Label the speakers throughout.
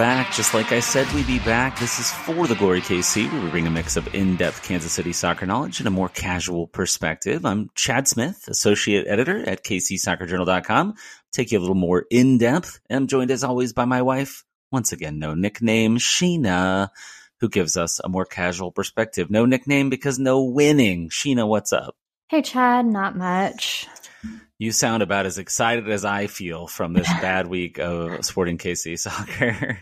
Speaker 1: back. Just like I said, we'd be back. This is for the Glory KC, where we bring a mix of in-depth Kansas City soccer knowledge and a more casual perspective. I'm Chad Smith, associate editor at kcsoccerjournal.com. Take you a little more in-depth. I'm joined as always by my wife, once again, no nickname, Sheena, who gives us a more casual perspective. No nickname because no winning. Sheena, what's up?
Speaker 2: Hey, Chad, not much.
Speaker 1: You sound about as excited as I feel from this bad week of Sporting KC soccer.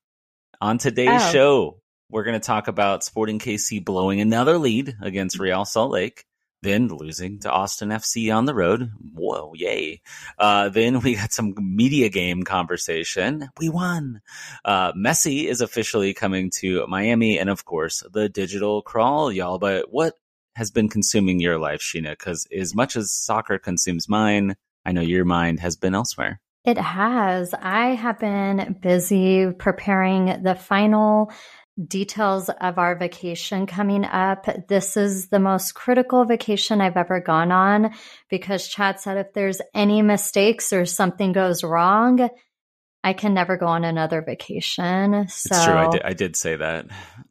Speaker 1: On today's oh. show, we're going to talk about Sporting KC blowing another lead against Real Salt Lake, then losing to Austin FC on the road. Whoa, yay. Uh, then we got some media game conversation. We won. Uh, Messi is officially coming to Miami, and of course, the digital crawl, y'all. But what has been consuming your life, Sheena? Because as much as soccer consumes mine, I know your mind has been elsewhere.
Speaker 2: It has. I have been busy preparing the final details of our vacation coming up. This is the most critical vacation I've ever gone on because Chad said if there's any mistakes or something goes wrong, I can never go on another vacation. So
Speaker 1: it's true. I did, I did say that.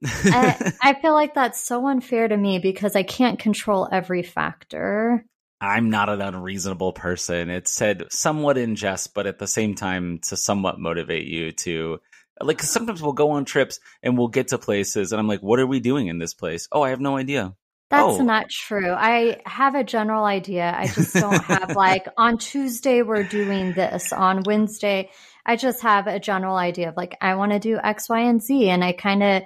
Speaker 2: I, I feel like that's so unfair to me because I can't control every factor.
Speaker 1: I'm not an unreasonable person. It's said somewhat in jest, but at the same time to somewhat motivate you to like cause sometimes we'll go on trips and we'll get to places and I'm like, what are we doing in this place? Oh, I have no idea.
Speaker 2: That's
Speaker 1: oh.
Speaker 2: not true. I have a general idea. I just don't have like on Tuesday we're doing this, on Wednesday I just have a general idea of like, I want to do X, Y, and Z. And I kind of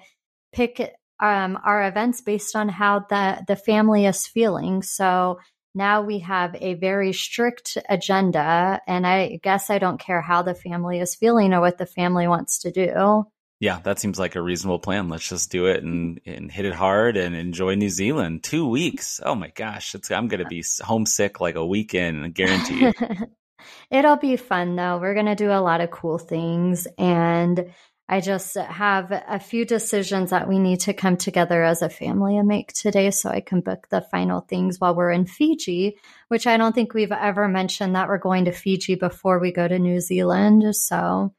Speaker 2: pick um, our events based on how the, the family is feeling. So now we have a very strict agenda. And I guess I don't care how the family is feeling or what the family wants to do.
Speaker 1: Yeah, that seems like a reasonable plan. Let's just do it and, and hit it hard and enjoy New Zealand. Two weeks. Oh my gosh, I'm going to be homesick like a weekend, guaranteed.
Speaker 2: It'll be fun though. We're going to do a lot of cool things. And I just have a few decisions that we need to come together as a family and make today so I can book the final things while we're in Fiji, which I don't think we've ever mentioned that we're going to Fiji before we go to New Zealand. So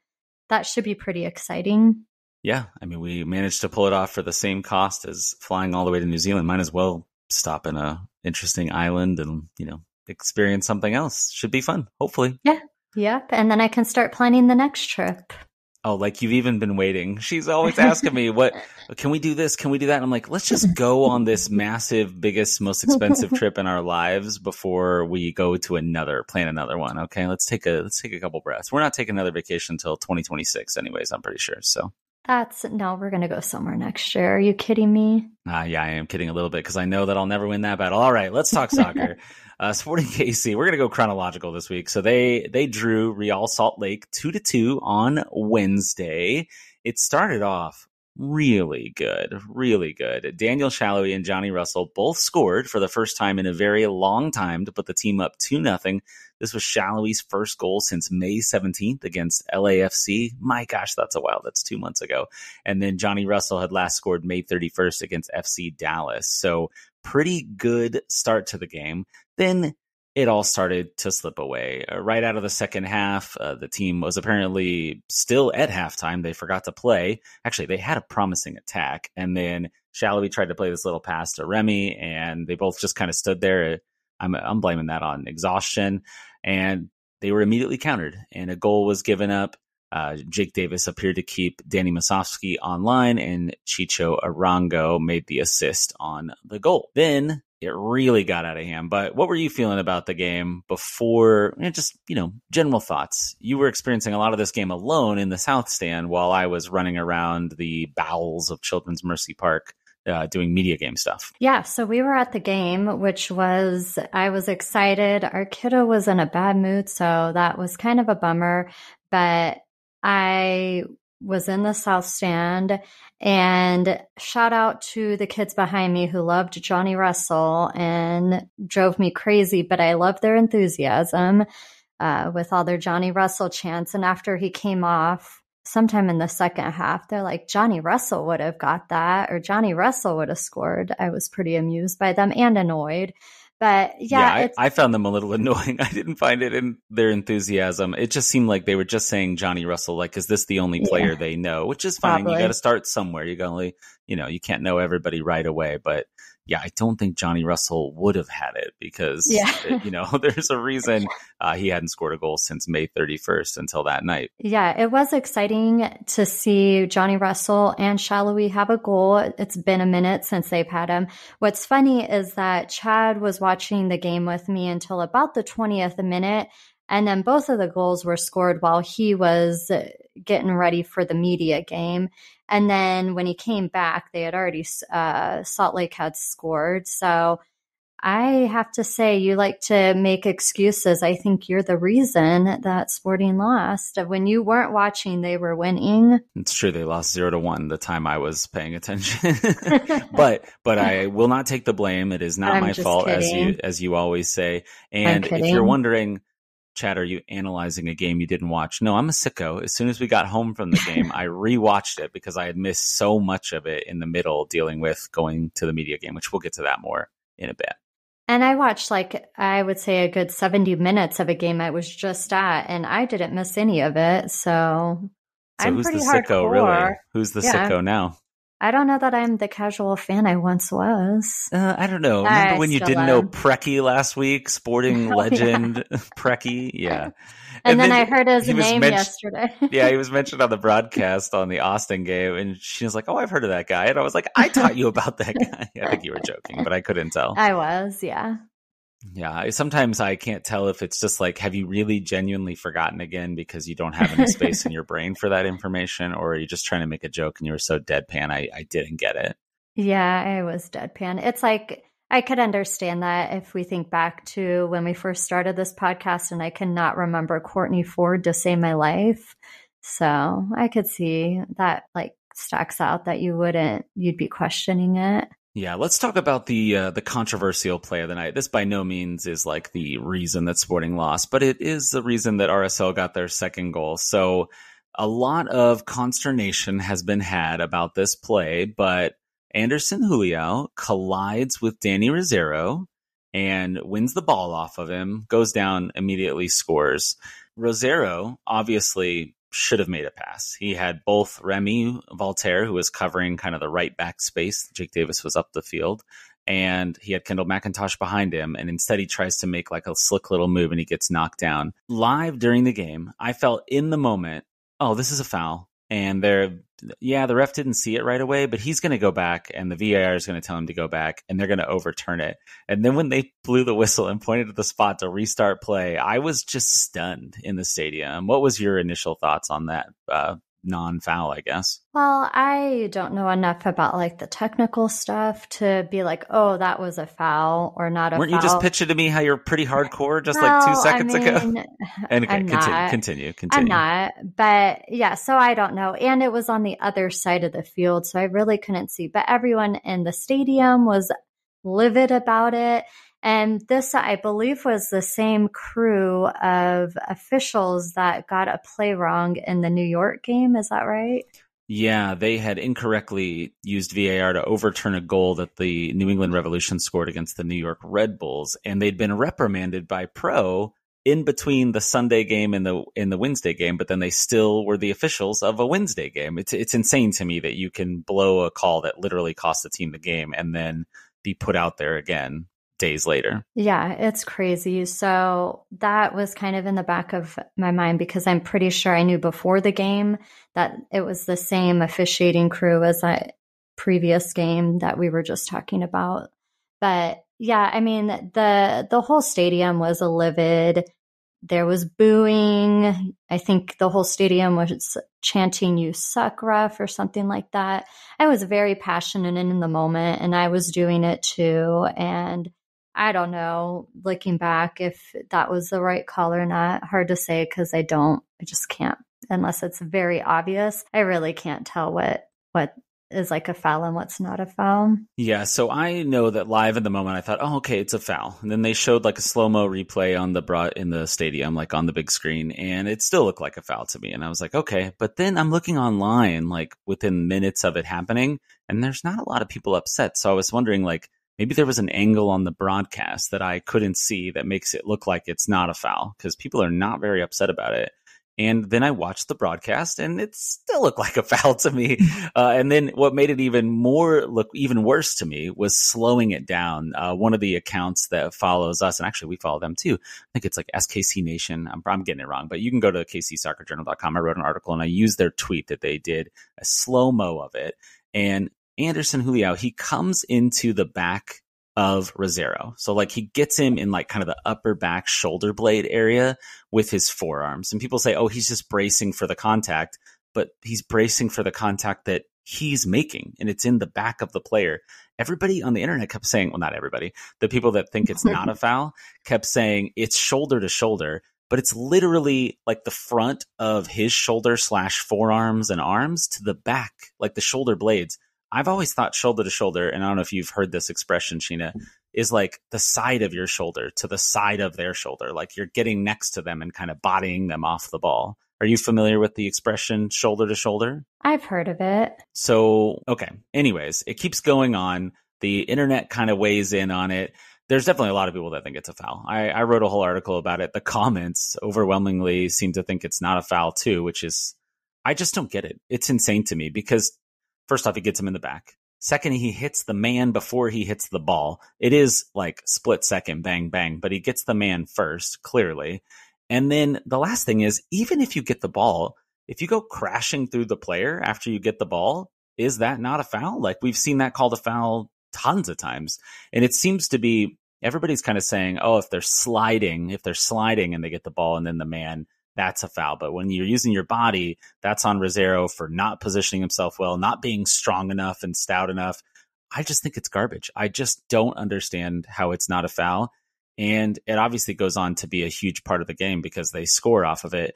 Speaker 2: that should be pretty exciting.
Speaker 1: Yeah. I mean, we managed to pull it off for the same cost as flying all the way to New Zealand. Might as well stop in a interesting island and, you know, experience something else. Should be fun, hopefully.
Speaker 2: Yeah. Yep. And then I can start planning the next trip.
Speaker 1: Oh, like you've even been waiting. She's always asking me, what can we do this? Can we do that? And I'm like, let's just go on this massive, biggest, most expensive trip in our lives before we go to another, plan another one. Okay. Let's take a, let's take a couple breaths. We're not taking another vacation until 2026 anyways, I'm pretty sure. So
Speaker 2: that's no, we're going to go somewhere next year. Are you kidding me?
Speaker 1: Uh, yeah, I am kidding a little bit because I know that I'll never win that battle. All right, let's talk soccer. Uh, Sporting KC, we're going to go chronological this week. So they, they drew Real Salt Lake two to two on Wednesday. It started off really good, really good. Daniel Salloi and Johnny Russell both scored for the first time in a very long time to put the team up 2 nothing. This was Salloi's first goal since May 17th against LAFC. My gosh, that's a while. That's two months ago. And then Johnny Russell had last scored May 31st against FC Dallas. So pretty good start to the game. Then it all started to slip away. Uh, right out of the second half, uh, the team was apparently still at halftime. They forgot to play. Actually, they had a promising attack. And then Salloi tried to play this little pass to Remy, and they both just kind of stood there. I'm, I'm blaming that on exhaustion. And they were immediately countered, and a goal was given up. Uh, Jake Davis appeared to keep Danny Musovski online, and Chicho Arango made the assist on the goal. Then it really got out of hand. But what were you feeling about the game before? You know, just you know, general thoughts. You were experiencing a lot of this game alone in the South Stand, while I was running around the bowels of Children's Mercy Park. Uh, doing media game stuff.
Speaker 2: Yeah, so we were at the game, which was, I was excited. Our kiddo was in a bad mood, so that was kind of a bummer. But I was in the South Stand. And shout out to the kids behind me who loved Johnny Russell and drove me crazy, but I loved their enthusiasm uh, with all their Johnny Russell chants. And after he came off, sometime in the second half, they're like, Johnny Russell would have got that, or Johnny Russell would have scored. I was pretty amused by them and annoyed. But yeah,
Speaker 1: yeah I, I, found them a little annoying. I didn't find it in their enthusiasm. It just seemed like they were just saying Johnny Russell, like, is this the only player yeah. they know? Which is fine. Probably. You got to start somewhere. You got only, you know, you can't know everybody right away. But yeah, I don't think Johnny Russell would have had it because, yeah. it, you know, there's a reason uh, he hadn't scored a goal since May 31st until that night.
Speaker 2: Yeah, it was exciting to see Johnny Russell and Salloi have a goal. It's been a minute since they've had him. What's funny is that Chad was watching the game with me until about the 20th minute. And then both of the goals were scored while he was getting ready for the media game. And then when he came back, they had already, uh, Salt Lake had scored. So I have to say, you like to make excuses. I think you're the reason that Sporting lost. When you weren't watching, they were winning.
Speaker 1: It's true. They lost zero to one the time I was paying attention. but but I will not take the blame. It is not I'm my fault, kidding. as you as you always say. And if you're wondering Chad, are you analyzing a game you didn't watch? No, I'm a sicko. As soon as we got home from the game, I rewatched it because I had missed so much of it in the middle dealing with going to the media game, which we'll get to that more in a bit.
Speaker 2: And I watched like I would say a good 70 minutes of a game I was just at and I didn't miss any of it. So,
Speaker 1: so I'm who's pretty the sicko hardcore. really? Who's the yeah. sicko now?
Speaker 2: I don't know that I'm the casual fan I once was.
Speaker 1: Uh, I don't know. Remember I when you didn't am. know Preki last week? Sporting oh, legend yeah. Preki? Yeah.
Speaker 2: And, and then, then, I heard his name yesterday.
Speaker 1: yeah, he was mentioned on the broadcast on the Austin game, and she was like, "Oh, I've heard of that guy." And I was like, "I taught you about that guy." I think you were joking, but I couldn't tell.
Speaker 2: I was, yeah.
Speaker 1: Yeah, sometimes I can't tell if it's just like, have you really genuinely forgotten again because you don't have any space in your brain for that information, or are you just trying to make a joke and you were so deadpan? I, I didn't get it.
Speaker 2: Yeah, I was deadpan. It's like I could understand that if we think back to when we first started this podcast, and I cannot remember Courtney Ford to save my life. So I could see that like stacks out that you wouldn't, you'd be questioning it.
Speaker 1: Yeah, let's talk about the uh, the controversial play of the night. This by no means is like the reason that Sporting lost, but it is the reason that RSL got their second goal. So a lot of consternation has been had about this play, but Anderson Julio collides with Danny Rosero and wins the ball off of him, goes down, immediately scores. Rosero obviously should have made a pass. He had both Remy Voltaire, who was covering kind of the right back space. Jake Davis was up the field. And he had Kendall McIntosh behind him. And instead, he tries to make like a slick little move and he gets knocked down. Live during the game, I felt in the moment, oh, this is a foul and they're yeah the ref didn't see it right away but he's going to go back and the var is going to tell him to go back and they're going to overturn it. And then when they blew the whistle and pointed to the spot to restart play i was just stunned in the stadium. What was your initial thoughts on that uh, non-foul, I guess.
Speaker 2: Well, I don't know enough about like the technical stuff to be like, oh, that was a foul or not a
Speaker 1: Weren't
Speaker 2: foul.
Speaker 1: you just pitching to me how you're pretty hardcore just well, like two seconds I mean, ago? and okay,
Speaker 2: I'm
Speaker 1: continue,
Speaker 2: not,
Speaker 1: continue, continue.
Speaker 2: I'm not, but yeah, so I don't know. And it was on the other side of the field, so I really couldn't see. But everyone in the stadium was livid about it. And this, I believe, was the same crew of officials that got a play wrong in the New York game. Is that right?
Speaker 1: Yeah, they had incorrectly used VAR to overturn a goal that the New England Revolution scored against the New York Red Bulls, and they'd been reprimanded by Pro in between the Sunday game and the in the Wednesday game, but then they still were the officials of a Wednesday game. It's it's insane to me that you can blow a call that literally cost the team the game and then be put out there again days later.
Speaker 2: Yeah, it's crazy. So that was kind of in the back of my mind because I'm pretty sure I knew before the game that it was the same officiating crew as that previous game that we were just talking about. But yeah, I mean the the whole stadium was a livid. There was booing. I think the whole stadium was chanting "You suck, ref" or something like that. I was very passionate in the moment, and I was doing it too. And I don't know, looking back, if that was the right call or not. Hard to say because I don't, I just can't, unless it's very obvious. I really can't tell what, what is like a foul and what's not a foul.
Speaker 1: Yeah, so I know that live in the moment I thought, oh, okay, it's a foul. And then they showed like a slow mo replay on the broad in the stadium, like on the big screen, and it still looked like a foul to me. And I was like, okay. But then I'm looking online, like within minutes of it happening, and there's not a lot of people upset. So I was wondering, like, maybe there was an angle on the broadcast that I couldn't see that makes it look like it's not a foul because people are not very upset about it. And then I watched the broadcast and it still looked like a foul to me. Uh, and then what made it even more look even worse to me was slowing it down. Uh, one of the accounts that follows us, and actually we follow them too. I think it's like SKC Nation. I'm, I'm getting it wrong, but you can go to kcsoccerjournal.com. I wrote an article and I used their tweet that they did a slow mo of it. And Anderson Julio, he comes into the back of Rosero. So like he gets him in like kind of the upper back shoulder blade area with his forearms. And people say, "Oh, he's just bracing for the contact." But he's bracing for the contact that he's making and it's in the back of the player. Everybody on the internet kept saying, well not everybody, the people that think it's not a foul kept saying it's shoulder to shoulder, but it's literally like the front of his shoulder slash forearms and arms to the back, like the shoulder blades I've always thought shoulder to shoulder, and I don't know if you've heard this expression, Sheena, is like the side of your shoulder to the side of their shoulder. Like you're getting next to them and kind of bodying them off the ball. Are you familiar with the expression shoulder to shoulder?
Speaker 2: I've heard of it.
Speaker 1: So, okay. Anyways, it keeps going on. The internet kind of weighs in on it. There's definitely a lot of people that think it's a foul. I, I wrote a whole article about it. The comments overwhelmingly seem to think it's not a foul too, which is, I just don't get it. It's insane to me because First off, he gets him in the back. Second, he hits the man before he hits the ball. It is like split second, bang, bang, but he gets the man first, clearly. And then the last thing is, even if you get the ball, if you go crashing through the player after you get the ball, is that not a foul? Like we've seen that called a foul tons of times. And it seems to be everybody's kind of saying, oh, if they're sliding, if they're sliding and they get the ball and then the man that's a foul. But when you're using your body, that's on Rosero for not positioning himself well, not being strong enough and stout enough. I just think it's garbage. I just don't understand how it's not a foul. And it obviously goes on to be a huge part of the game because they score off of it.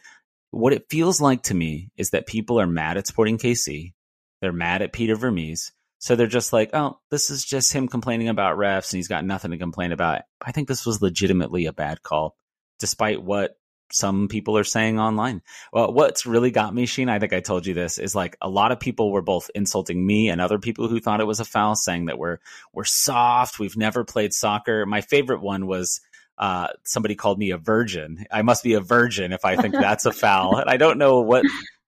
Speaker 1: What it feels like to me is that people are mad at Sporting KC. They're mad at Peter Vermes. So they're just like, oh, this is just him complaining about refs and he's got nothing to complain about. I think this was legitimately a bad call, despite what some people are saying online. Well, what's really got me, Sheen, I think I told you this, is like a lot of people were both insulting me and other people who thought it was a foul, saying that we're we're soft, we've never played soccer. My favorite one was uh, somebody called me a virgin. I must be a virgin if I think that's a foul. And I don't know what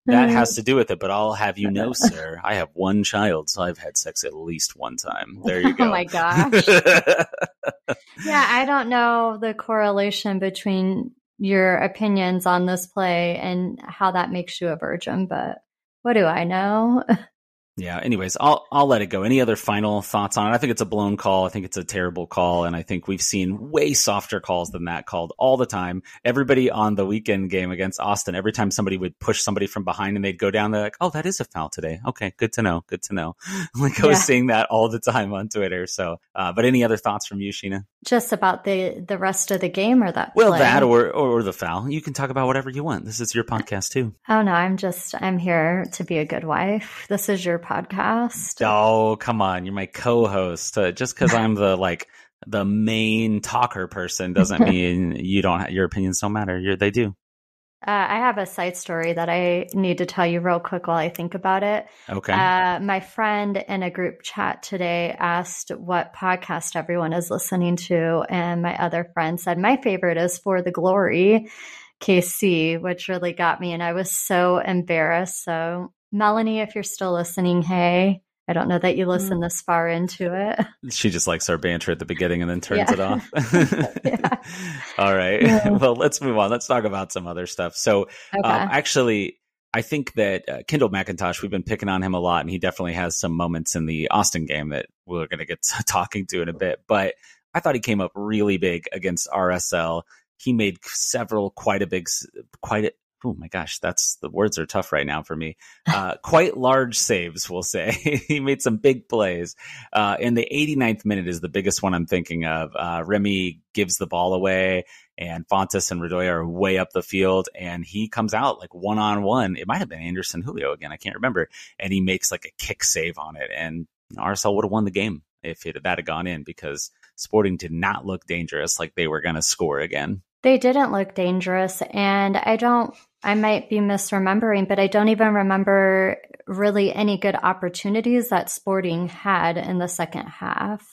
Speaker 1: that has to do with it, but I'll have you know, sir, I have one child, so I've had sex at least one time. There you go.
Speaker 2: Oh my gosh. yeah, I don't know the correlation between your opinions on this play and how that makes you a virgin, but what do I know?
Speaker 1: Yeah. Anyways, I'll I'll let it go. Any other final thoughts on it? I think it's a blown call. I think it's a terrible call, and I think we've seen way softer calls than that called all the time. Everybody on the weekend game against Austin, every time somebody would push somebody from behind and they'd go down, they're like, "Oh, that is a foul today." Okay, good to know. Good to know. like I was seeing that all the time on Twitter. So, uh, but any other thoughts from you, Sheena?
Speaker 2: Just about the the rest of the game or that?
Speaker 1: Well,
Speaker 2: play?
Speaker 1: that or, or the foul. You can talk about whatever you want. This is your podcast too.
Speaker 2: Oh no, I'm just I'm here to be a good wife. This is your podcast.
Speaker 1: Oh, come on. You're my co-host. Uh, just because I'm the like the main talker person doesn't mean you don't. Your opinions don't matter. You're, they do.
Speaker 2: Uh, I have a side story that I need to tell you real quick while I think about it.
Speaker 1: Okay.
Speaker 2: Uh, my friend in a group chat today asked what podcast everyone is listening to, and my other friend said my favorite is For the Glory KC, which really got me, and I was so embarrassed. So, Melanie, if you're still listening, hey, I don't know that you listen mm. this far into it.
Speaker 1: She just likes our banter at the beginning and then turns yeah. it off. All right. Yeah. Well, let's move on. Let's talk about some other stuff. So, um, okay. um, actually, I think that uh, Kendall McIntosh, we've been picking on him a lot, and he definitely has some moments in the Austin game that we're going to get talking to in a bit. But I thought he came up really big against RSL. He made several quite a big, quite a, oh my gosh, that's the words are tough right now for me. Uh, quite large saves, we'll say. he made some big plays. Uh, in the 89th minute is the biggest one I'm thinking of. Uh, Remy gives the ball away, and Fontes and Radoja are way up the field, and he comes out like one on one. It might have been Anderson Julio again, I can't remember, and he makes like a kick save on it, and RSL would have won the game if it, that had gone in because Sporting did not look dangerous like they were going to score again.
Speaker 2: They didn't look dangerous. And I don't, I might be misremembering, but I don't even remember really any good opportunities that Sporting had in the second half.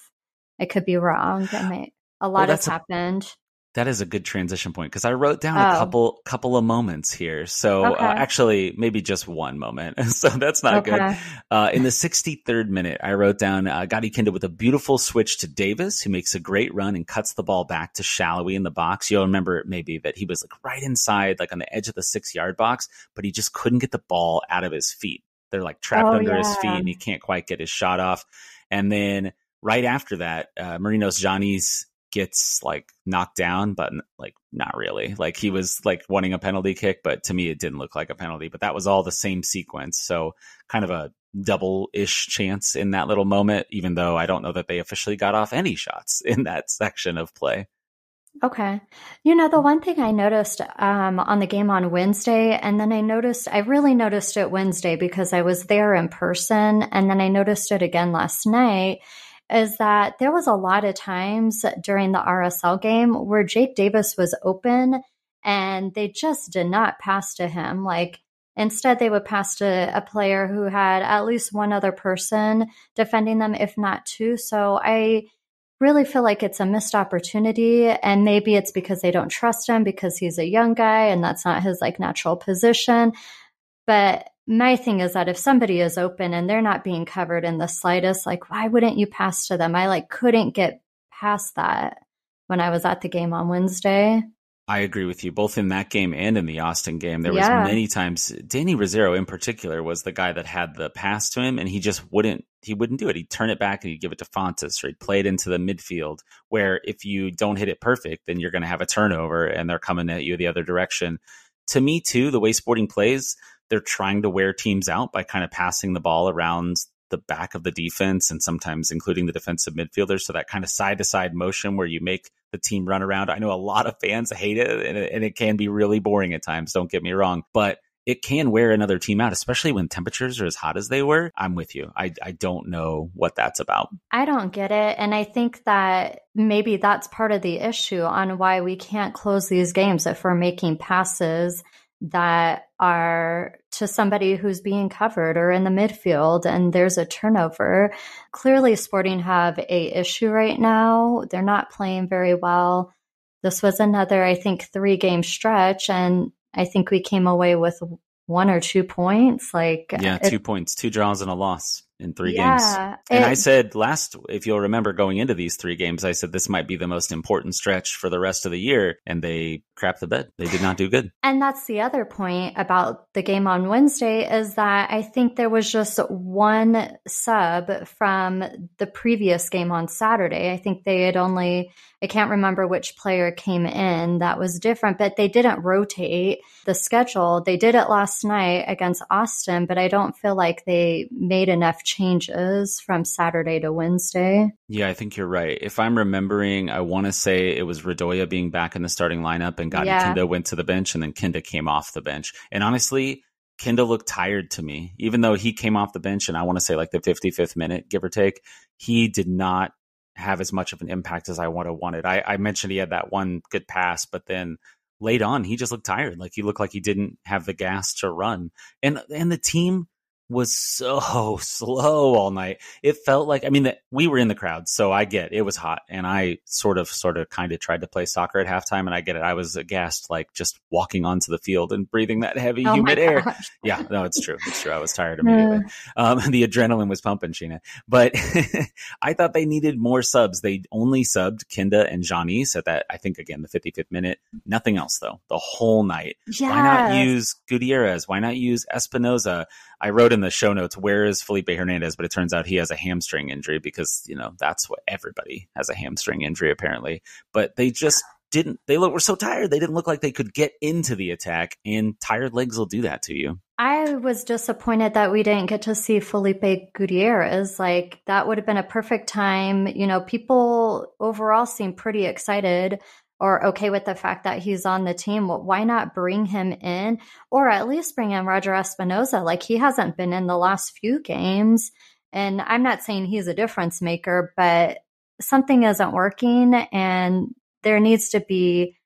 Speaker 2: I could be wrong. I might, a lot
Speaker 1: Well,
Speaker 2: has happened.
Speaker 1: That is a good transition point because I wrote down
Speaker 2: Oh.
Speaker 1: a couple couple of moments here. So
Speaker 2: Okay.
Speaker 1: uh, actually, maybe just one moment. so that's not good. Uh, in the 63rd minute, I wrote down uh, Gadi Kinda with a beautiful switch to Davis, who makes a great run and cuts the ball back to Salloi in the box. You'll remember maybe that he was like right inside, like on the edge of the six yard box, but he just couldn't get the ball out of his feet. They're like trapped
Speaker 2: Oh,
Speaker 1: under his feet and he can't quite get his shot off. And then right after that, uh, Marinos Tzionis gets like knocked down, but like not really. Like he was like wanting a penalty kick, but to me it didn't look like a penalty. But that was all the same sequence. So kind of a double ish chance in that little moment, even though I don't know that they officially got off any shots in that section of play.
Speaker 2: Okay. You know, the one thing I noticed um, on the game on Wednesday, and then I noticed, I really noticed it Wednesday because I was there in person, and then I noticed it again last night, is that there was a lot of times during the RSL game where Jake Davis was open and they just did not pass to him. Like, instead, they would pass to a player who had at least one other person defending them, if not two. So I, really feel like it's a missed opportunity and maybe it's because they don't trust him because he's a young guy and that's not his like natural position but my thing is that if somebody is open and they're not being covered in the slightest like why wouldn't you pass to them i like couldn't get past that when i was at the game on wednesday
Speaker 1: I agree with you, both in that game and in the Austin game. There was many times Danny Rosero in particular was the guy that had the pass to him and he just wouldn't he wouldn't do it. He'd turn it back and he'd give it to Fontes or he'd play it into the midfield where if you don't hit it perfect, then you're gonna have a turnover and they're coming at you the other direction. To me too, the way sporting plays, they're trying to wear teams out by kind of passing the ball around the back of the defense and sometimes including the defensive midfielders. So that kind of side to side motion where you make the team run around. I know a lot of fans hate it and, it and it can be really boring at times. Don't get me wrong, but it can wear another team out, especially when temperatures are as hot as they were. I'm with you. I, I don't know what that's about.
Speaker 2: I don't get it. And I think that maybe that's part of the issue on why we can't close these games if we're making passes that are to somebody who's being covered or in the midfield and there's a turnover. Clearly Sporting have a issue right now. They're not playing very well. This was another I think 3 game stretch and I think we came away with one or two points like
Speaker 1: Yeah,
Speaker 2: it-
Speaker 1: two points, two draws, and a loss in three games. And
Speaker 2: it-
Speaker 1: I said last, if you'll remember going into these three games, I said this might be the most important stretch for the rest of the year. And they crapped the bed. They did not do good.
Speaker 2: And that's the other point about the game on Wednesday is that I think there was just one sub from the previous game on Saturday. I think they had only, I can't remember which player came in that was different, but they didn't rotate the schedule. They did it last night against Austin, but I don't feel like they made enough changes from Saturday to Wednesday.
Speaker 1: Yeah, I think you're right. If I'm remembering, I want to say it was Radoja being back in the starting lineup and Gadi
Speaker 2: Yeah.
Speaker 1: Kinda went to the bench and then Kinda came off the bench. And honestly, Kinda looked tired to me. Even though he came off the bench and I want to say like the 55th minute, give or take, he did not have as much of an impact as I would have wanted. I, I mentioned he had that one good pass, but then late on, he just looked tired. Like he looked like he didn't have the gas to run. And and the team was so slow all night. It felt like I mean that we were in the crowd, so I get it was hot, and I sort of, sort of, kind of tried to play soccer at halftime, and I get it. I was aghast, like just walking onto the field and breathing that heavy,
Speaker 2: Oh
Speaker 1: humid air.
Speaker 2: gosh.
Speaker 1: Yeah, no, it's true. It's true. I was tired immediately. Um, the adrenaline was pumping, Sheena. But I thought they needed more subs. They only subbed Kinda and Tzionis at that, I think, again, the 55th minute. Nothing else, though, the whole night. Why not use Gutierrez? Why not use Espinoza? I wrote in the show notes, where is Felipe Hernandez? But it turns out he has a hamstring injury because, you know, that's what everybody has a hamstring injury, apparently. But they just didn't, they look, were so tired. They didn't look like they could get into the attack, and tired legs will do that to you.
Speaker 2: I was disappointed that we didn't get to see Felipe Gutierrez. Like, that would have been a perfect time. You know, people overall seem pretty excited or okay with the fact that he's on the team. Well, Why not bring him in or at least bring in Roger Espinoza? Like, he hasn't been in the last few games. And I'm not saying he's a difference maker, but something isn't working and there needs to be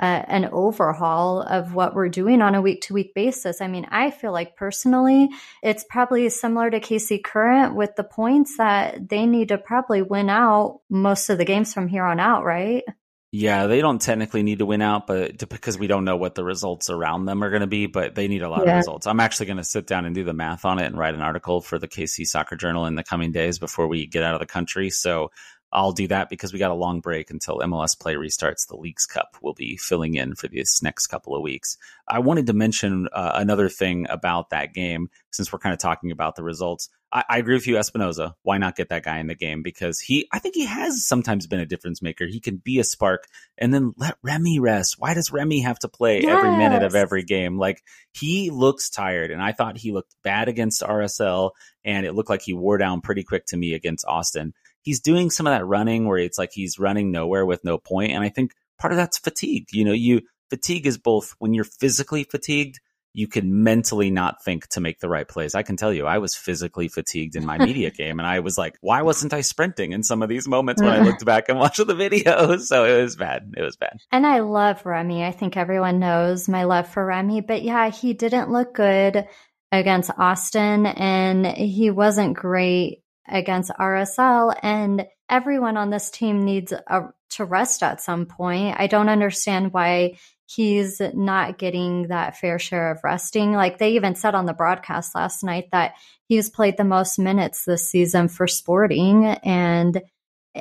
Speaker 2: uh, an overhaul of what we're doing on a week to week basis. I mean, I feel like personally, it's probably similar to KC Current with the points that they need to probably win out most of the games from here on out, right?
Speaker 1: Yeah, they don't technically need to win out, but because we don't know what the results around them are going to be, but they need a lot yeah. of results. I'm actually going to sit down and do the math on it and write an article for the KC Soccer Journal in the coming days before we get out of the country. So I'll do that because we got a long break until MLS play restarts. The Leagues Cup will be filling in for this next couple of weeks. I wanted to mention uh, another thing about that game since we're kind of talking about the results. I, I, agree with you, Espinoza. Why not get that guy in the game? Because he, I think he has sometimes been a difference maker. He can be a spark and then let Remy rest. Why does Remy have to play yes. every minute of every game? Like he looks tired and I thought he looked bad against RSL and it looked like he wore down pretty quick to me against Austin he's doing some of that running where it's like he's running nowhere with no point. And I think part of that's fatigue. You know, you fatigue is both when you're physically fatigued, you can mentally not think to make the right plays. I can tell you, I was physically fatigued in my media game, and I was like, why wasn't I sprinting in some of these moments when I looked back and watched the videos? So it was bad. It was bad.
Speaker 2: And I love Remy. I think everyone knows my love for Remy, but yeah, he didn't look good against Austin, and he wasn't great against RSL, and everyone on this team needs a, to rest at some point. I don't understand why he's not getting that fair share of resting. Like they even said on the broadcast last night that he's played the most minutes this season for Sporting, and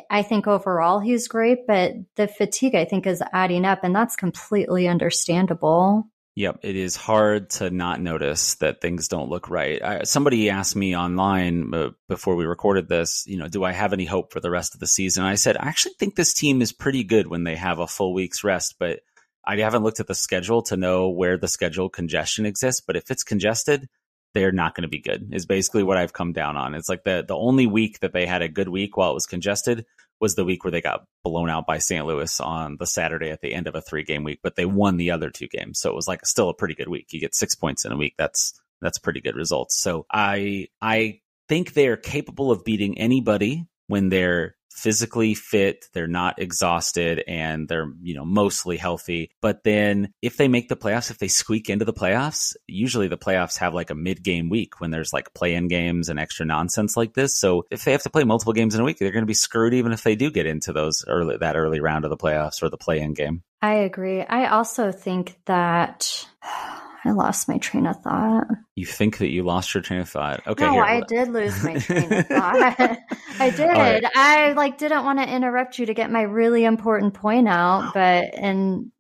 Speaker 2: I think overall he's great, but the fatigue I think is adding up, and that's completely understandable.
Speaker 1: Yep, it is hard to not notice that things don't look right. I, somebody asked me online uh, before we recorded this, you know, do I have any hope for the rest of the season? I said, I actually think this team is pretty good when they have a full week's rest, but I haven't looked at the schedule to know where the schedule congestion exists. But if it's congested, they're not going to be good. Is basically what I've come down on. It's like the the only week that they had a good week while it was congested was the week where they got blown out by St. Louis on the Saturday at the end of a three game week, but they won the other two games. So it was like still a pretty good week. You get six points in a week. That's that's pretty good results. So I I think they are capable of beating anybody when they're physically fit, they're not exhausted, and they're, you know, mostly healthy. But then if they make the playoffs, if they squeak into the playoffs, usually the playoffs have like a mid game week when there's like play in games and extra nonsense like this. So if they have to play multiple games in a week, they're going to be screwed even if they do get into those early, that early round of the playoffs or the play in game.
Speaker 2: I agree. I also think that I lost my train of thought.
Speaker 1: You think that you lost your train of thought? Okay,
Speaker 2: no, here, I did lose my train of thought. I did. Right. I like didn't want to interrupt you to get my really important point out, but and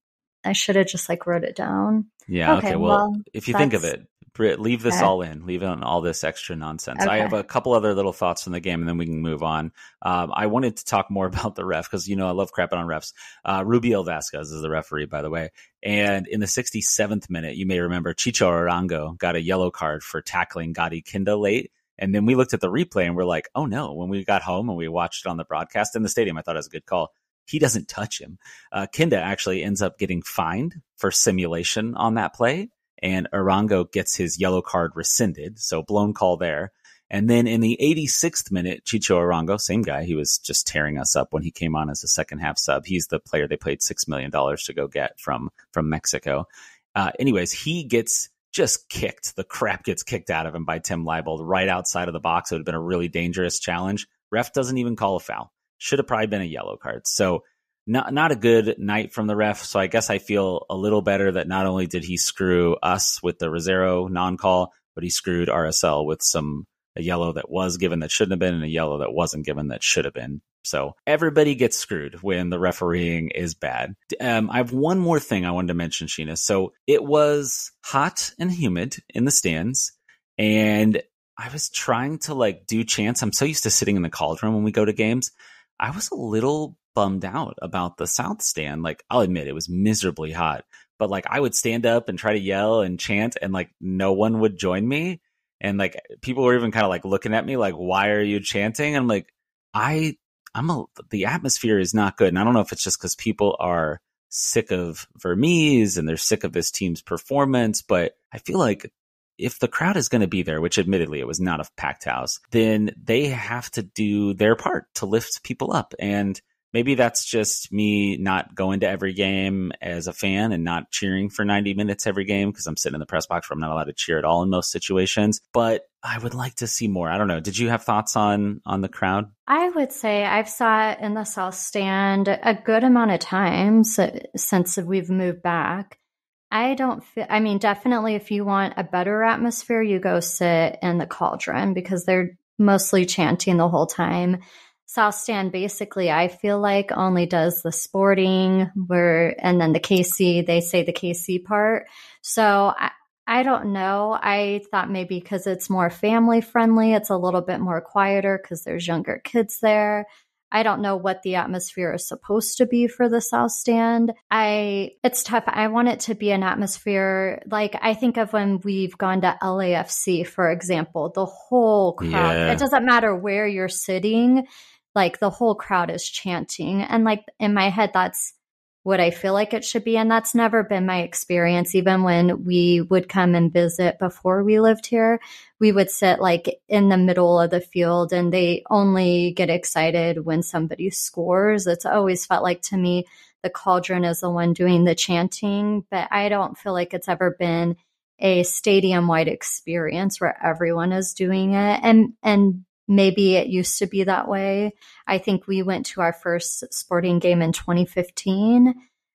Speaker 2: I should have just like wrote it down.
Speaker 1: Yeah. Okay. okay well, well, if you think of it, leave this all in. Leave in all this extra nonsense. Okay. I have a couple other little thoughts from the game, and then we can move on. Um, I wanted to talk more about the ref because you know I love crapping on refs. Uh, Rubiel Vasquez is the referee, by the way. And in the 67th minute, you may remember Chicho Arango got a yellow card for tackling Gadi Kinda late. And then we looked at the replay and we're like, oh no, when we got home and we watched it on the broadcast in the stadium, I thought it was a good call. He doesn't touch him. Uh, Kinda actually ends up getting fined for simulation on that play and Arango gets his yellow card rescinded. So blown call there. And then in the 86th minute, Chicho Arango, same guy, he was just tearing us up when he came on as a second half sub. He's the player they paid $6 million to go get from, from Mexico. Uh, anyways, he gets just kicked. The crap gets kicked out of him by Tim Leibold right outside of the box. It would have been a really dangerous challenge. Ref doesn't even call a foul. Should have probably been a yellow card. So not not a good night from the ref. So I guess I feel a little better that not only did he screw us with the Rosero non call, but he screwed RSL with some a yellow that was given that shouldn't have been and a yellow that wasn't given that should have been. So everybody gets screwed when the refereeing is bad. Um, I have one more thing I wanted to mention, Sheena. So it was hot and humid in the stands, and I was trying to like do chants. I'm so used to sitting in the cauldron when we go to games. I was a little bummed out about the South stand. Like, I'll admit it was miserably hot, but like I would stand up and try to yell and chant, and like no one would join me. And like people were even kind of like looking at me like, why are you chanting? And I'm like, I, I'm a, the atmosphere is not good. And I don't know if it's just because people are sick of Vermes and they're sick of this team's performance, but I feel like if the crowd is going to be there, which admittedly it was not a packed house, then they have to do their part to lift people up. And maybe that's just me not going to every game as a fan and not cheering for 90 minutes every game because I'm sitting in the press box where I'm not allowed to cheer at all in most situations. But I would like to see more. I don't know. Did you have thoughts on on the crowd?
Speaker 2: I would say I've sat in the South Stand a good amount of times since we've moved back. I don't feel, I mean, definitely if you want a better atmosphere, you go sit in the cauldron because they're mostly chanting the whole time. South Stand basically, I feel like only does the sporting where, and then the KC, they say the KC part. So I, I don't know. I thought maybe because it's more family friendly, it's a little bit more quieter because there's younger kids there. I don't know what the atmosphere is supposed to be for the South Stand. I it's tough. I want it to be an atmosphere like I think of when we've gone to LAFC, for example, the whole crowd. Yeah. It doesn't matter where you're sitting, like the whole crowd is chanting. And like in my head, that's what I feel like it should be. And that's never been my experience. Even when we would come and visit before we lived here, we would sit like in the middle of the field and they only get excited when somebody scores. It's always felt like to me the cauldron is the one doing the chanting, but I don't feel like it's ever been a stadium wide experience where everyone is doing it. And, and maybe it used to be that way. I think we went to our first sporting game in 2015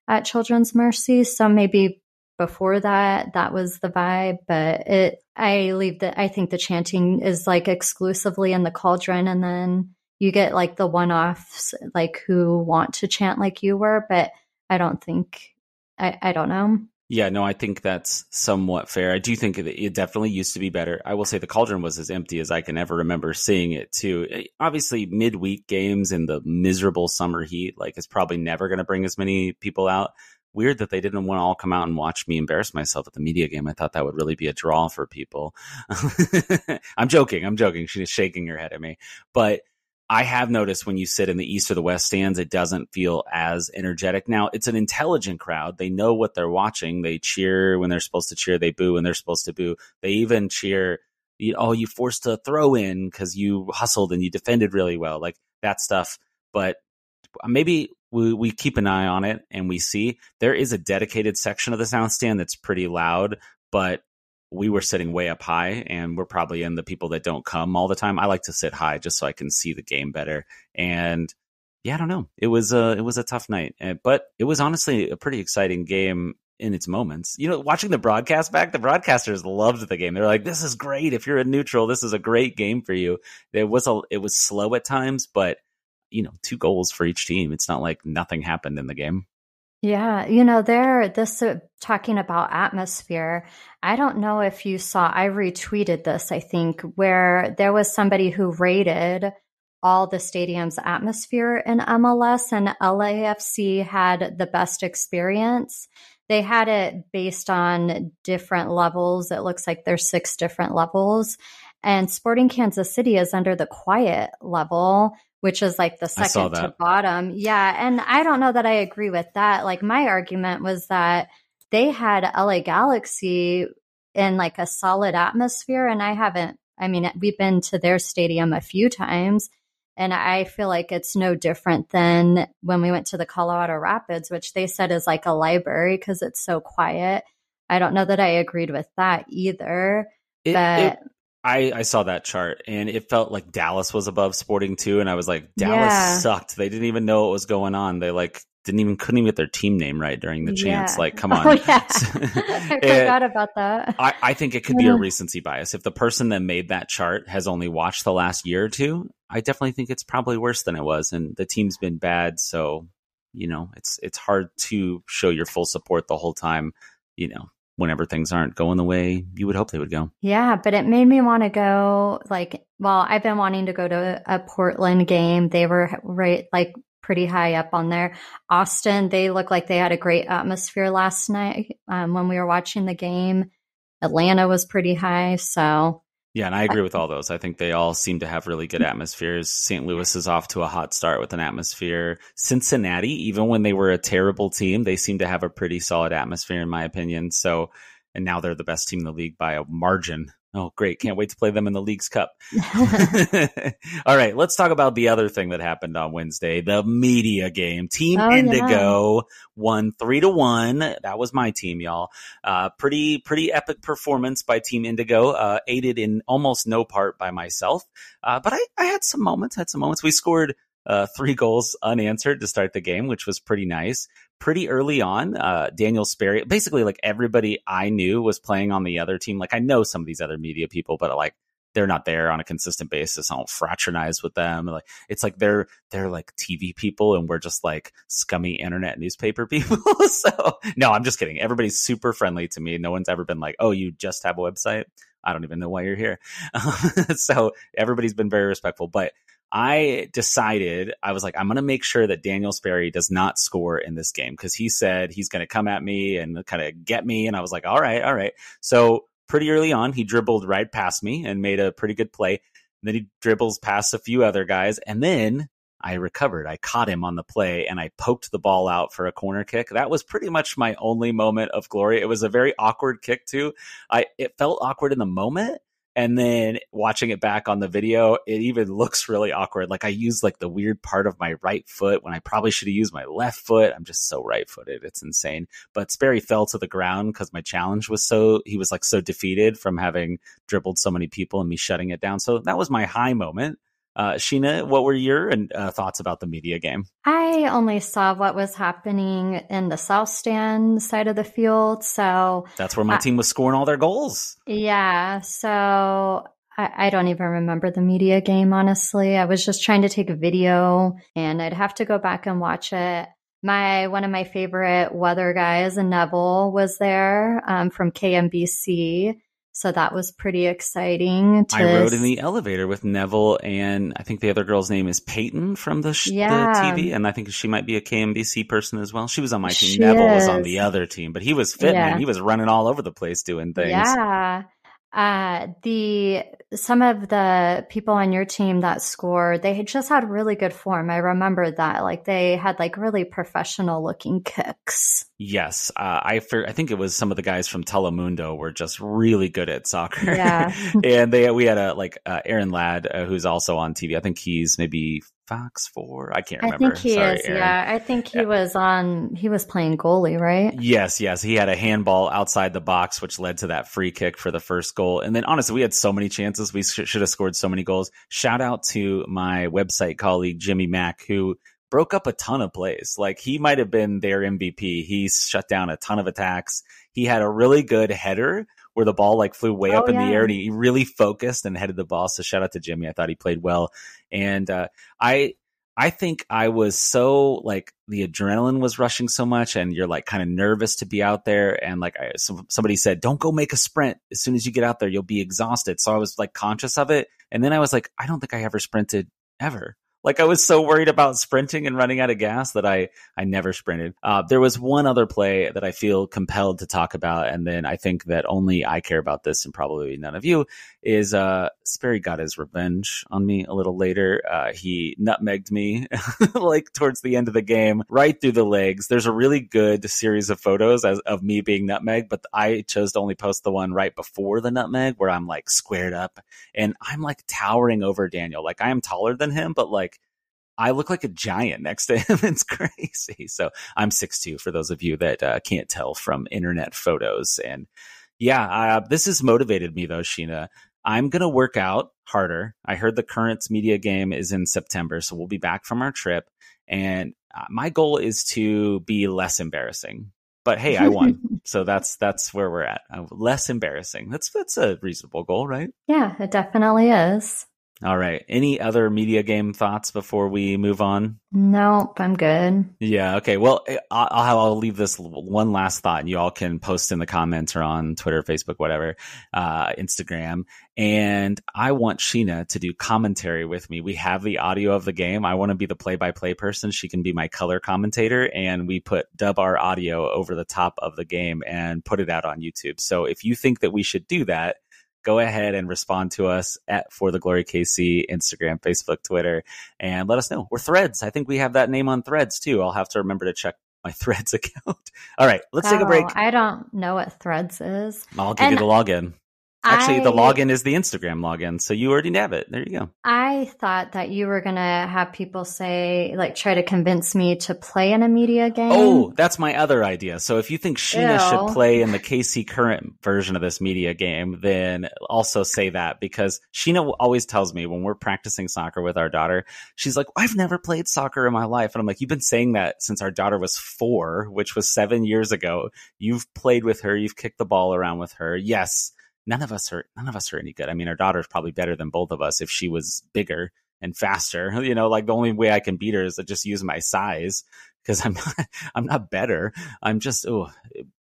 Speaker 2: at Children's Mercy. So maybe before that, that was the vibe. But it, I leave that. I think the chanting is like exclusively in the cauldron, and then you get like the one offs, like who want to chant like you were. But I don't think. I, I don't know.
Speaker 1: Yeah, no, I think that's somewhat fair. I do think it, it, definitely used to be better. I will say the cauldron was as empty as I can ever remember seeing it too. Eh, obviously, midweek games in the miserable summer heat, like, it's probably never going to bring as many people out. Weird that they didn't want to all come out and watch me embarrass myself at the media game. I thought that would really be a draw for people. I'm joking. I'm joking. She's shaking her head at me, but I have noticed when you sit in the east or the west stands, it doesn't feel as energetic. Now, it's an intelligent crowd. They know what they're watching. They cheer when they're supposed to cheer. They boo when they're supposed to boo. They even cheer, you oh, you forced a throw in because you hustled and you defended really well, like that stuff. But maybe we, we keep an eye on it and we see there is a dedicated section of the South stand that's pretty loud, but we were sitting way up high and we're probably in the people that don't come all the time. I like to sit high just so I can see the game better. And yeah, I don't know. It was a it was a tough night, eh, but it was honestly a pretty exciting game in its moments. You know, watching the broadcast back, the broadcasters loved the game. They're like, "This is great. If you're a neutral, this is a great game for you." It was a it was slow at times, but you know, two goals for each team. It's not like nothing happened in the game.
Speaker 2: Yeah, you know, there, this uh, talking about atmosphere. I don't know if you saw, I retweeted this, I think, where there was somebody who rated all the stadium's atmosphere in MLS, and LAFC had the best experience. They had it based on different levels. It looks like there's six different levels. And Sporting Kansas City is under the quiet level, which is like the second to bottom. Yeah. And I don't know that I agree with that. Like my argument was that they had LA Galaxy in like a solid atmosphere. And I haven't, I mean, we've been to their stadium a few times. And I feel like it's no different than when we went to the Colorado Rapids, which they said is like a library because it's so quiet. I don't know that I agreed with that either. It, but it,
Speaker 1: I, I saw that chart and it felt like Dallas was above Sporting too, and I was like, Dallas yeah. sucked. They didn't even know what was going on. They like didn't even couldn't even get their team name right during the chance. Yeah. Like, come oh, on. Oh,
Speaker 2: yeah. I forgot about that.
Speaker 1: I, I think it could be a recency bias. If the person that made that chart has only watched the last year or two, I definitely think it's probably worse than it was. And the team's been bad, so you know, it's it's hard to show your full support the whole time. You know, whenever things aren't going the way you would hope they would go.
Speaker 2: Yeah, but it made me want to go like well, I've been wanting to go to a Portland game. They were right like pretty high up on there. Austin, they look like they had a great atmosphere last night um, when we were watching the game. Atlanta was pretty high, so
Speaker 1: yeah, and I agree with all those. I think they all seem to have really good atmospheres. St. Louis is off to a hot start with an atmosphere. Cincinnati, even when they were a terrible team, they seem to have a pretty solid atmosphere, in my opinion. So, and now they're the best team in the league by a margin. Oh, great. Can't wait to play them in the League's Cup. All right, let's talk about the other thing that happened on Wednesday the media game. Team
Speaker 2: Oh,
Speaker 1: Indigo
Speaker 2: yeah.
Speaker 1: won three to one. That was my team, y'all. Uh, pretty, pretty epic performance by Team Indigo, uh, aided in almost no part by myself. Uh, but I, I had some moments, had some moments. We scored uh, three goals unanswered to start the game, which was pretty nice. Pretty early on, uh, Daniel Sperry, basically like everybody I knew was playing on the other team. Like I know some of these other media people, but like they're not there on a consistent basis. I don't fraternize with them. Like it's like they're they're like TV people, and we're just like scummy internet newspaper people. so no, I'm just kidding. Everybody's super friendly to me. No one's ever been like, "Oh, you just have a website." I don't even know why you're here. so everybody's been very respectful, but I decided I was like, I'm going to make sure that Daniel Sperry does not score in this game because he said he's going to come at me and kind of get me. And I was like, all right, all right. So pretty early on, he dribbled right past me and made a pretty good play. And then he dribbles past a few other guys. And then I recovered. I caught him on the play and I poked the ball out for a corner kick. That was pretty much my only moment of glory. It was a very awkward kick too. I it felt awkward in the moment. And then watching it back on the video, it even looks really awkward. Like I used like the weird part of my right foot when I probably should have used my left foot. I'm just so right footed. It's insane. But Sperry fell to the ground because my challenge was so, he was like so defeated from having dribbled so many people and me shutting it down. So that was my high moment. Uh, Sheena, what were your uh, thoughts about the media game?
Speaker 2: I only saw what was happening in the south stand side of the field. So
Speaker 1: That's where my team was scoring all their goals.
Speaker 2: Yeah, so I, I don't even remember the media game, honestly. I was just trying to take a video and I'd have to go back and watch it. My one of my favorite weather guys, Neville, was there um, from KMBC. So that was pretty exciting. To
Speaker 1: I rode in the elevator with Neville, and I think the other girl's name is Peyton from the, sh-
Speaker 2: Yeah.
Speaker 1: the TV, and I think she might be a KMBC person as well. She was on my team.
Speaker 2: She
Speaker 1: Neville was on the other team, but he was fit,
Speaker 2: Yeah.
Speaker 1: man. He was running all over the place doing things.
Speaker 2: Yeah. Uh, the some of the people on your team that scored, they had just had really good form. I remember that. Like they had like really professional looking kicks.
Speaker 1: Yes, uh, I fer- I think it was some of the guys from Telemundo were just really good at soccer.
Speaker 2: Yeah.
Speaker 1: and they we had a like uh, Aaron Ladd uh, who's also on TV. I think he's maybe Fox Four. I can't remember.
Speaker 2: I think he
Speaker 1: Sorry,
Speaker 2: is.
Speaker 1: Aaron.
Speaker 2: Yeah. I think he
Speaker 1: Yeah.
Speaker 2: was on, he was playing goalie, right?
Speaker 1: Yes, yes. He had a handball outside the box, which led to that free kick for the first goal. And then, honestly, we had so many chances. We sh- should have scored so many goals. Shout out to my website colleague, Jimmy Mack, who broke up a ton of plays. Like, he might have been their MVP. He shut down a ton of attacks. He had a really good header where the ball like flew way
Speaker 2: Oh,
Speaker 1: up in the air and he really focused and headed the ball. So shout out to Jimmy. I thought he played well. And, uh, I, I think I was so like the adrenaline was rushing so much, and you're like kind of nervous to be out there. And like I, some, somebody said, don't go make a sprint. As soon as you get out there, you'll be exhausted. So I was like conscious of it. And then I was like, I don't think I ever sprinted ever. Like I was so worried about sprinting and running out of gas that I I never sprinted. Uh, there was one other play that I feel compelled to talk about, and then I think that only I care about this, and probably none of you. Is uh, Sperry got his revenge on me a little later. Uh, he nutmegged me like towards the end of the game, right through the legs. There's a really good series of photos as, of me being nutmegged, but I chose to only post the one right before the nutmeg where I'm like squared up and I'm like towering over Daniel. Like I am taller than him, but like I look like a giant next to him. it's crazy. So I'm 6'2 for those of you that uh, can't tell from internet photos. And yeah, uh, this has motivated me though, Sheena. I'm going to work out harder. I heard the Currents media game is in September, so we'll be back from our trip. And uh, my goal is to be less embarrassing. But hey, I won. so that's that's where we're at. Uh, less embarrassing. That's that's a reasonable goal, right?
Speaker 2: Yeah, it definitely is.
Speaker 1: All right. Any other media game thoughts before we move on?
Speaker 2: Nope, I'm good.
Speaker 1: Yeah. Okay. Well, eh, I'll, I'll I'll leave this one last thought. And you all can post in the comments or on Twitter, Facebook, whatever, uh, Instagram. And I want Sheena to do commentary with me. We have the audio of the game. I want to be the play by play person. She can be my color commentator and we put dub our audio over the top of the game and put it out on YouTube. So if you think that we should do that, go ahead and respond to us at For the Glory KC, Instagram, Facebook, Twitter, and let us know. We're Threads. I think we have that name on Threads too. I'll have to remember to check my Threads account. All right, let's take a oh, break.
Speaker 2: Oh, I don't know what Threads is.
Speaker 1: I'll give you the login. Actually,
Speaker 2: I,
Speaker 1: the login is the Instagram login, so you already have it. There you go.
Speaker 2: I thought that you were gonna have people say, like, try to convince me to play in a media game.
Speaker 1: Oh, that's my other idea. So if you think Sheena
Speaker 2: Ew.
Speaker 1: should play in the KC current version of this media game, then also say that because Sheena always tells me when we're practicing soccer with our daughter, she's like, I've never played soccer in my life. And I'm like, you've been saying that since our daughter was four, which was seven years ago. You've played with her. You've kicked the ball around with her. Yes. None of us are, none of us are any good. I mean, our daughter's probably better than both of us if she was bigger and faster. You know, like the only way I can beat her is to just use my size because I'm not, I'm not better. I'm just, oh,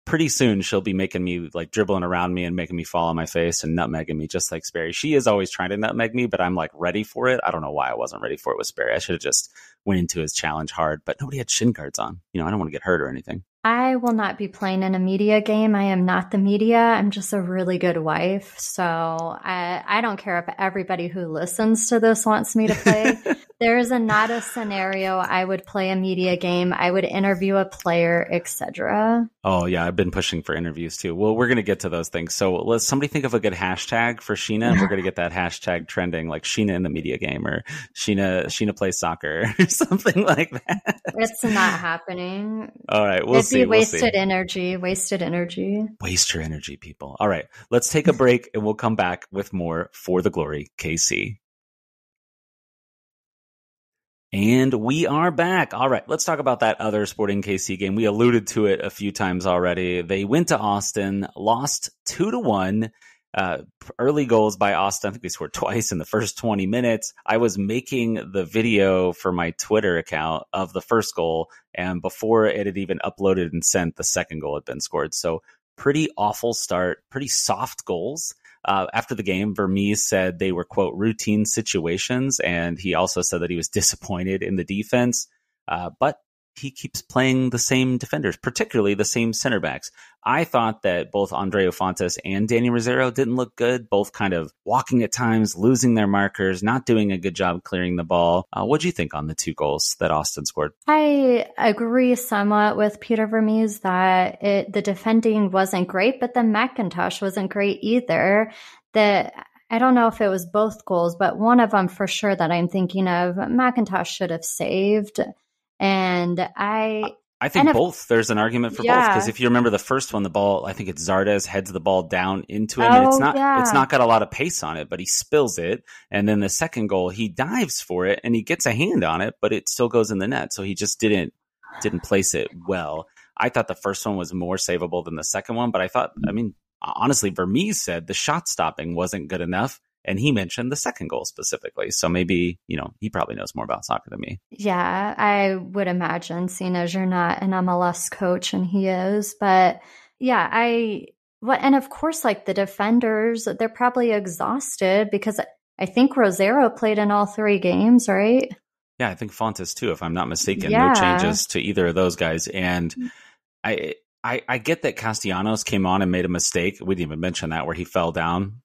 Speaker 1: pretty soon she'll be making me like dribbling around me and making me fall on my face and nutmegging me just like Sperry. She is always trying to nutmeg me, but I'm like ready for it. I don't know why I wasn't ready for it with Sperry. I should have just went into his challenge hard, but nobody had shin guards on. You know, I don't want to get hurt or anything.
Speaker 2: I will not be playing in a media game. I am not the media. I'm just a really good wife. So I, I don't care if everybody who listens to this wants me to play. there is a not a scenario I would play a media game. I would interview a player, etc.
Speaker 1: Oh yeah, I've been pushing for interviews too. Well, we're gonna get to those things. So let's somebody think of a good hashtag for Sheena, and we're gonna get that hashtag trending, like Sheena in the media game or Sheena Sheena plays soccer or something like that.
Speaker 2: It's not happening.
Speaker 1: All right, we'll
Speaker 2: It'd
Speaker 1: see.
Speaker 2: be
Speaker 1: we'll
Speaker 2: wasted
Speaker 1: see.
Speaker 2: energy. Wasted energy.
Speaker 1: Waste your energy, people. All right, let's take a break and we'll come back with more for the glory, KC. And we are back. All right, let's talk about that other Sporting KC game. We alluded to it a few times already. They went to Austin, lost two to one. Uh, early goals by Austin. I think they scored twice in the first 20 minutes. I was making the video for my Twitter account of the first goal, and before it had even uploaded and sent, the second goal had been scored. So pretty awful start, pretty soft goals. Uh, after the game, Vermes said they were, quote, routine situations. And he also said that he was disappointed in the defense. Uh, but he keeps playing the same defenders, particularly the same center backs. I thought that both Andreu Fontàs and Danny Rosero didn't look good, both kind of walking at times, losing their markers, not doing a good job clearing the ball. Uh, what do you think on the two goals that Austin scored?
Speaker 2: I agree somewhat with Peter Vermes that it, the defending wasn't great, but the McIntosh wasn't great either. The I don't know if it was both goals, but one of them for sure that I'm thinking of, McIntosh should have saved. And I
Speaker 1: I think
Speaker 2: And if-
Speaker 1: both. There's an argument for both because if you remember the first one, the ball, I think it's Zardes heads the ball down into him, and it's
Speaker 2: Oh,
Speaker 1: not
Speaker 2: yeah.
Speaker 1: it's not got a lot of pace on it, but he spills it, and then the second goal, he dives for it and he gets a hand on it, but it still goes in the net. So he just didn't didn't place it well. I thought the first one was more savable than the second one, but I thought, I mean, honestly, Vermes said the shot stopping wasn't good enough. And he mentioned the second goal specifically. So maybe, you know, he probably knows more about soccer than me.
Speaker 2: Yeah, I would imagine, seeing as you're not an MLS coach and he is. But yeah, I, what, and of course, like the defenders, they're probably exhausted because I think Rosero played in all three games, right?
Speaker 1: Yeah, I think Fontàs too, if I'm not mistaken.
Speaker 2: Yeah.
Speaker 1: No changes to either of those guys. And mm. I, I I get that Castellanos came on and made a mistake. We didn't even mention that where he fell down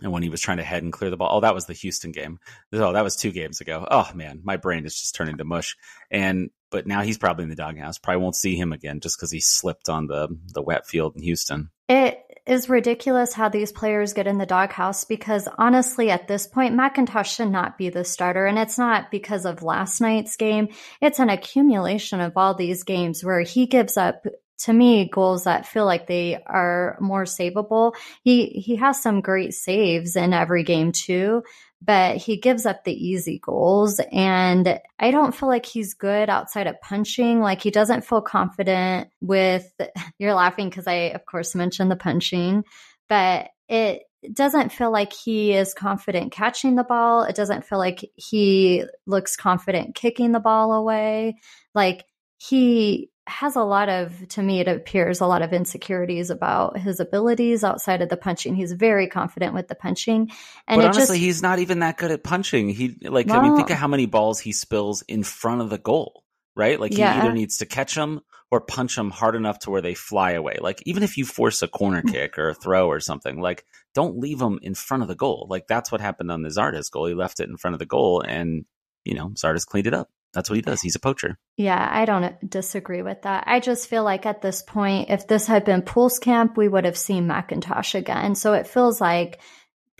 Speaker 1: and when he was trying to head and clear the ball. Oh, that was the Houston game. Oh, that was two games ago. Oh man, my brain is just turning to mush. And but now he's probably in the doghouse. Probably won't see him again just because he slipped on the the wet field in Houston.
Speaker 2: It is ridiculous how these players get in the doghouse because honestly, at this point, McIntosh should not be the starter. And it's not because of last night's game. It's an accumulation of all these games where he gives up to me goals that feel like they are more savable. He he has some great saves in every game too, but he gives up the easy goals and I don't feel like he's good outside of punching. Like he doesn't feel confident with you're laughing because I of course mentioned the punching, but it doesn't feel like he is confident catching the ball. It doesn't feel like he looks confident kicking the ball away. Like he has a lot of, to me, it appears a lot of insecurities about his abilities outside of the punching. He's very confident with the punching, and
Speaker 1: but honestly,
Speaker 2: just
Speaker 1: he's not even that good at punching. He like I mean, think of how many balls he spills in front of the goal, right? Like he
Speaker 2: Yeah.
Speaker 1: either needs to catch them or punch them hard enough to where they fly away. Like even if you force a corner mm. kick or a throw or something, like don't leave them in front of the goal. Like that's what happened on the Zardes goal. He left it in front of the goal, and you know Zardes cleaned it up. That's what he does. He's a poacher.
Speaker 2: Yeah, I don't disagree with that. I just feel like at this point, if this had been Pulskamp, we would have seen McIntosh again. So it feels like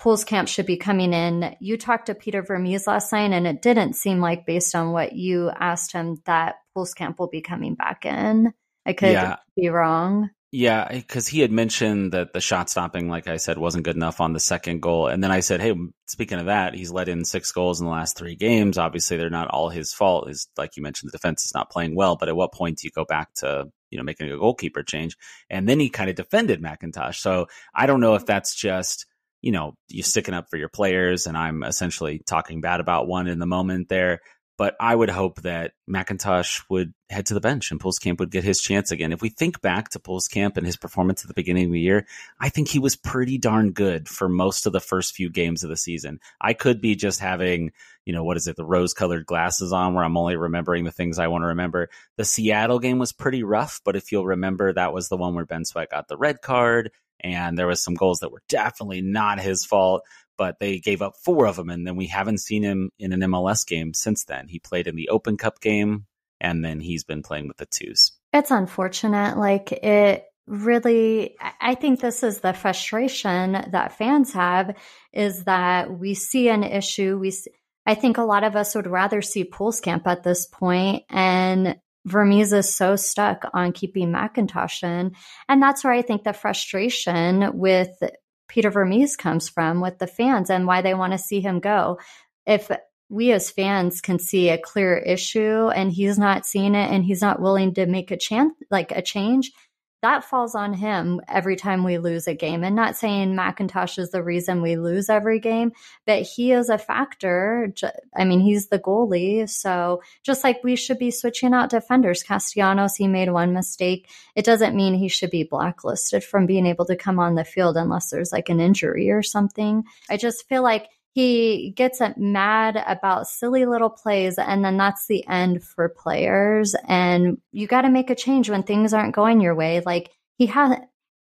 Speaker 2: Pulskamp should be coming in. You talked to Peter Vermes last night, and it didn't seem like, based on what you asked him, that Pulskamp will be coming back in. I could yeah. be wrong.
Speaker 1: Yeah, because he had mentioned that the shot stopping, like I said, wasn't good enough on the second goal. And then I said, hey, speaking of that, he's let in six goals in the last three games. Obviously, they're not all his fault. Is like you mentioned, the defense is not playing well. But at what point do you go back to you know making a goalkeeper change? And then he kind of defended McIntosh. So I don't know if that's just you know you sticking up for your players, and I'm essentially talking bad about one in the moment there. But I would hope that McIntosh would head to the bench and Pulskamp would get his chance again. If we think back to Pulskamp and his performance at the beginning of the year, I think he was pretty darn good for most of the first few games of the season. I could be just having, you know, what is it, the rose colored glasses on where I'm only remembering the things I want to remember. The Seattle game was pretty rough, but if you'll remember, that was the one where Ben Sweat got the red card and there was some goals that were definitely not his fault but they gave up four of them, and then we haven't seen him in an MLS game since then. He played in the Open Cup game, and then he's been playing with the twos.
Speaker 2: It's unfortunate. Like it really, I think this is the frustration that fans have is that we see an issue. We, I think a lot of us would rather see Pulskamp at this point, and Vermes is so stuck on keeping McIntosh in. And that's where I think the frustration with Peter Vermes comes from with the fans and why they want to see him go. If we as fans can see a clear issue and he's not seeing it and he's not willing to make a chance like a change, that falls on him every time we lose a game. And not saying McIntosh is the reason we lose every game, but he is a factor. I mean, he's the goalie. So just like we should be switching out defenders, Castellanos, he made one mistake. It doesn't mean he should be blacklisted from being able to come on the field unless there's like an injury or something. I just feel like he gets mad about silly little plays and then that's the end for players. And you got to make a change when things aren't going your way. Like he has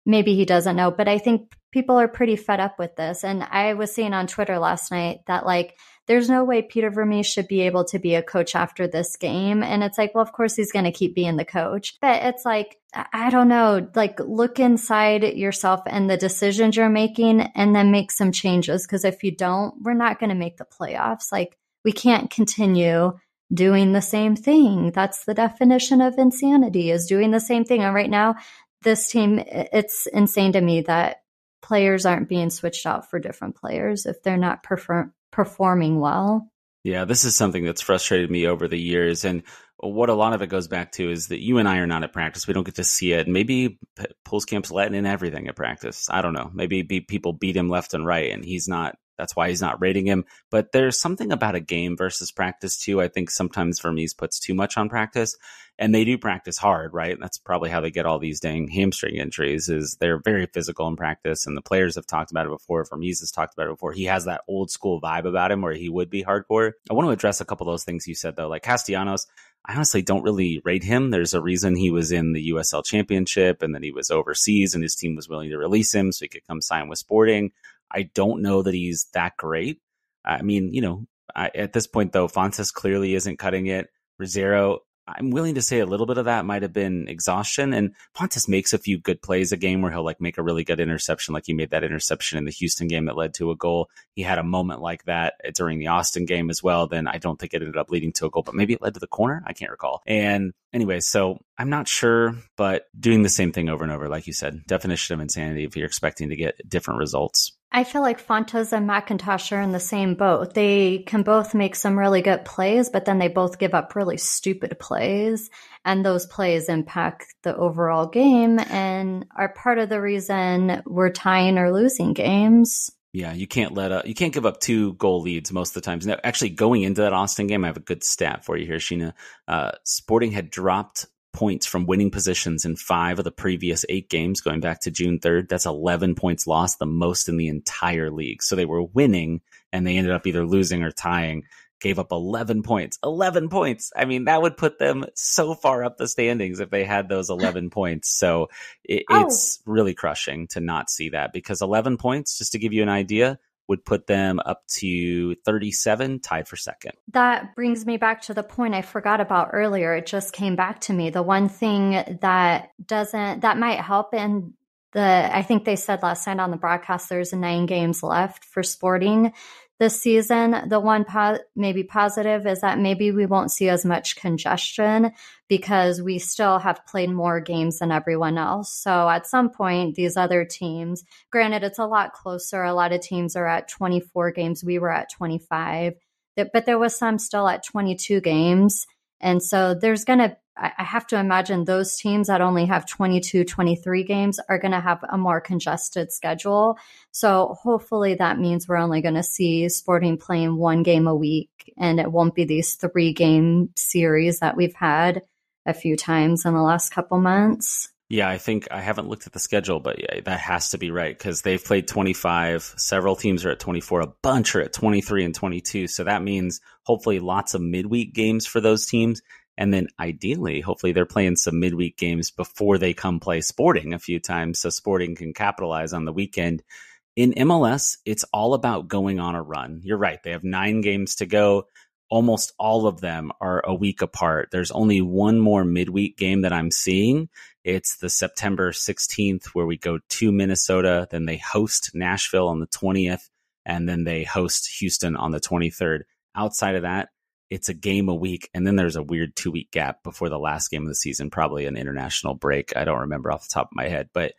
Speaker 2: maybe he doesn't know but i think people are pretty fed up with this. And i was seeing on twitter last night that like there's no way Peter Vermes should be able to be a coach after this game. And it's like, well, of course he's going to keep being the coach. But it's like, I don't know, like look inside yourself and the decisions you're making and then make some changes. Cause if you don't, we're not going to make the playoffs. Like we can't continue doing the same thing. That's the definition of insanity is doing the same thing. And right now, this team, it's insane to me that players aren't being switched out for different players if they're not perform- performing well.
Speaker 1: Yeah, this is something that's frustrated me over the years. And what a lot of it goes back to is that you and I are not at practice. We don't get to see it. Maybe Pulskamp's letting in everything at practice. I don't know. Maybe people beat him left and right, and he's not that's why he's not rating him. But there's something about a game versus practice too. I think sometimes Vermes puts too much on practice, and they do practice hard, right? That's probably how they get all these dang hamstring injuries. Is they're very physical in practice, and the players have talked about it before. Vermes has talked about it before. He has that old school vibe about him where he would be hardcore. I want to address a couple of those things you said though, like Castellanos. I honestly don't really rate him. There's a reason he was in the USL Championship and then he was overseas and his team was willing to release him so he could come sign with Sporting. I don't know that he's that great. I mean, you know, I, at this point though, Fontàs clearly isn't cutting it. Rosero I'm willing to say a little bit of that might have been exhaustion. And Fontàs makes a few good plays a game where he'll like make a really good interception, like he made that interception in the Houston game that led to a goal. He had a moment like that during the Austin game as well. Then I don't think it ended up leading to a goal, but maybe it led to the corner. I can't recall. And anyway, so I'm not sure, but doing the same thing over and over, like you said, definition of insanity if you're expecting to get different results.
Speaker 2: I feel like Fontàs and McIntosh are in the same boat. They can both make some really good plays, but then they both give up really stupid plays. And those plays impact the overall game and are part of the reason we're tying or losing games.
Speaker 1: Yeah, you can't let up, you can't give up two goal leads most of the times. Now, actually, going into that Austin game, I have a good stat for you here, Sheena. Uh, Sporting had dropped points from winning positions in five of the previous eight games going back to June 3rd. That's 11 points lost, the most in the entire league. So they were winning and they ended up either losing or tying. Gave up 11 points. 11 points. I mean, that would put them so far up the standings if they had those 11 points. So it, oh. it's really crushing to not see that because 11 points, just to give you an idea, would put them up to 37, tied for second.
Speaker 2: That brings me back to the point I forgot about earlier. It just came back to me. The one thing that doesn't, that might help in the, I think they said last night on the broadcast, there's nine games left for sporting this season. The one po- maybe positive is that maybe we won't see as much congestion because we still have played more games than everyone else. So at some point, these other teams, granted, it's a lot closer. A lot of teams are at 24 games. We were at 25, but there was some still at 22 games. And so there's going to I have to imagine those teams that only have 22, 23 games are going to have a more congested schedule. So hopefully that means we're only going to see Sporting playing one game a week and it won't be these three game series that we've had a few times in the last couple months.
Speaker 1: Yeah, I think I haven't looked at the schedule, but yeah, that has to be right because they've played 25. Several teams are at 24. A bunch are at 23 and 22. So that means hopefully lots of midweek games for those teams. And then ideally, hopefully they're playing some midweek games before they come play sporting a few times so sporting can capitalize on the weekend. In MLS, it's all about going on a run. You're right. They have nine games to go. Almost all of them are a week apart. There's only one more midweek game that I'm seeing. It's the September 16th where we go to Minnesota. Then they host Nashville on the 20th and then they host Houston on the 23rd. Outside of that, it's a game a week, and then there's a weird two week gap before the last game of the season, probably an international break. I don't remember off the top of my head, but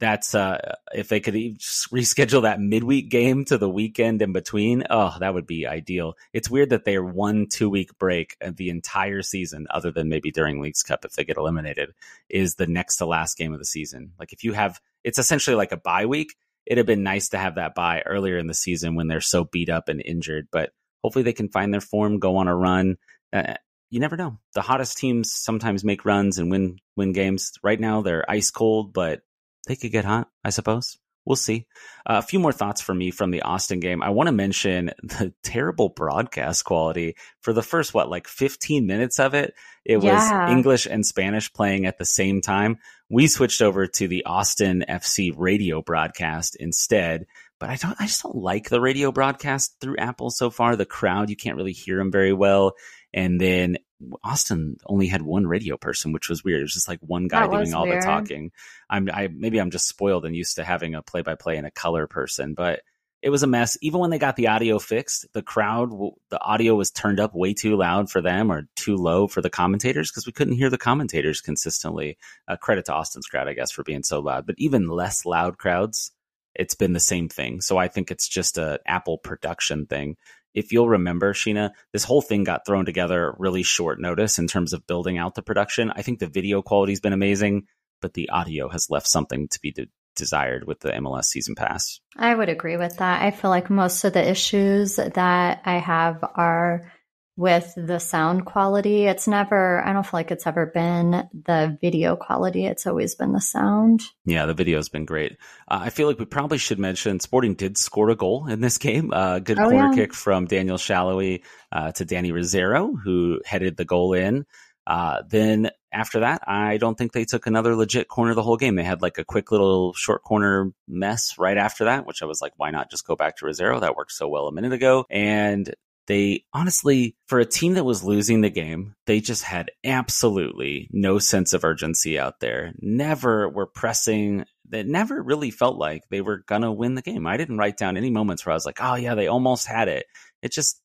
Speaker 1: that's uh, if they could reschedule that midweek game to the weekend in between. Oh, that would be ideal. It's weird that they're one two week break the entire season, other than maybe during Leagues Cup if they get eliminated, is the next to last game of the season. Like if you have, it's essentially like a bye week. It'd have been nice to have that bye earlier in the season when they're so beat up and injured, but hopefully they can find their form, go on a run. Uh, you never know. The hottest teams sometimes make runs and win win games. Right now they're ice cold, but they could get hot, I suppose. We'll see. Uh, a few more thoughts for me from the Austin game. I want to mention the terrible broadcast quality for the first what like 15 minutes of it. It yeah. was English and Spanish playing at the same time. We switched over to the Austin FC radio broadcast instead but I don't. I just don't like the radio broadcast through Apple so far. The crowd, you can't really hear them very well. And then Austin only had one radio person, which was weird. It was just like one guy doing all weird. the talking. I'm, I maybe I'm just spoiled and used to having a play by play and a color person, but it was a mess. Even when they got the audio fixed, the crowd, the audio was turned up way too loud for them or too low for the commentators because we couldn't hear the commentators consistently. Uh, credit to Austin's crowd, I guess, for being so loud. But even less loud crowds it's been the same thing. So I think it's just a Apple production thing. If you'll remember, Sheena, this whole thing got thrown together really short notice in terms of building out the production. I think the video quality's been amazing, but the audio has left something to be de- desired with the MLS season pass.
Speaker 2: I would agree with that. I feel like most of the issues that I have are with the sound quality. It's never, I don't feel like it's ever been the video quality. It's always been the sound.
Speaker 1: Yeah, the video has been great. Uh, I feel like we probably should mention Sporting did score a goal in this game. Uh, good oh, corner yeah. kick from Daniel Salloi uh, to Danny Rosero, who headed the goal in. Uh, then after that, I don't think they took another legit corner the whole game. They had like a quick little short corner mess right after that, which I was like, why not just go back to Rosero? That worked so well a minute ago. And they honestly, for a team that was losing the game, they just had absolutely no sense of urgency out there. Never were pressing. That never really felt like they were going to win the game. I didn't write down any moments where I was like, oh, yeah, they almost had it. It just,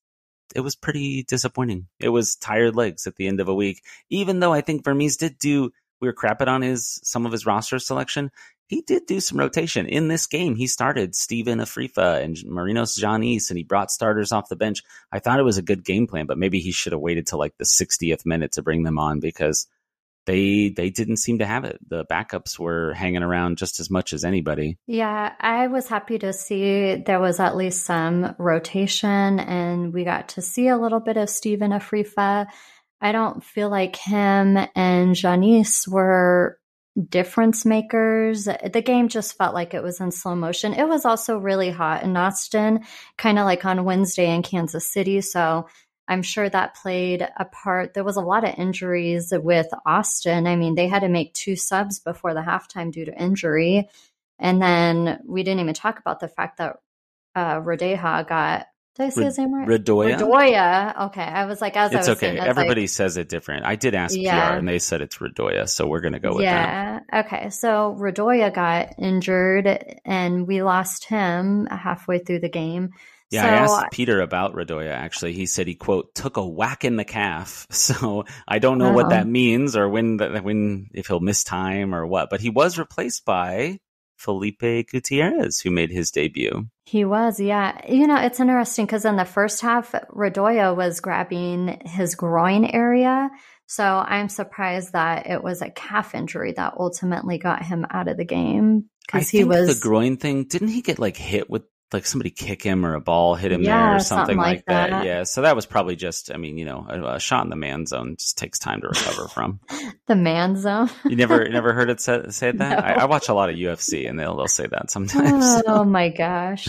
Speaker 1: it was pretty disappointing. It was tired legs at the end of a week, even though I think Vermes did do we were crapping on his some of his roster selection he did do some rotation in this game. He started Steven Afrifa and Marinos Tzionis, and he brought starters off the bench. I thought it was a good game plan, but maybe he should have waited till like the 60th minute to bring them on because they they didn't seem to have it. The backups were hanging around just as much as anybody.
Speaker 2: Yeah, I was happy to see there was at least some rotation, and we got to see a little bit of Steven Afrifa. I don't feel like him and Tzionis were difference makers. The game just felt like it was in slow motion. It was also really hot in Austin, kind of like on Wednesday in Kansas City. So I'm sure that played a part. There was a lot of injuries with Austin. I mean, they had to make two subs before the halftime due to injury. And then we didn't even talk about the fact that uh, Rodeja got did I say his name right?
Speaker 1: Radoja.
Speaker 2: Radoja. Okay. I was like, as
Speaker 1: it's
Speaker 2: I was
Speaker 1: okay.
Speaker 2: saying,
Speaker 1: Everybody
Speaker 2: like,
Speaker 1: says it different. I did ask
Speaker 2: Yeah.
Speaker 1: PR and they said it's Radoja, so we're gonna go with that.
Speaker 2: yeah. Okay. So Radoja got injured and we lost him halfway through the game.
Speaker 1: Yeah,
Speaker 2: so,
Speaker 1: I asked Peter about Radoja. Actually, he said he quote took a whack in the calf. So I don't know what
Speaker 2: Uh-huh.
Speaker 1: that means or when that when if he'll miss time or what. But he was replaced by Felipe Gutierrez, who made his debut.
Speaker 2: He was, yeah. You know, it's interesting because in the first half, Radoja was grabbing his groin area. So I'm surprised that it was a calf injury that ultimately got him out of the game because he was.
Speaker 1: the groin thing. Didn't he get like hit with like somebody kick him or a ball hit him there or something,
Speaker 2: something
Speaker 1: like
Speaker 2: like
Speaker 1: that.
Speaker 2: that.
Speaker 1: Yeah, so that was probably just. I mean, you know, a, a shot in the man zone just takes time to recover from.
Speaker 2: the man zone.
Speaker 1: You never never heard it said say that.
Speaker 2: No.
Speaker 1: I, I watch a lot of UFC and they'll they'll say that sometimes.
Speaker 2: oh my gosh.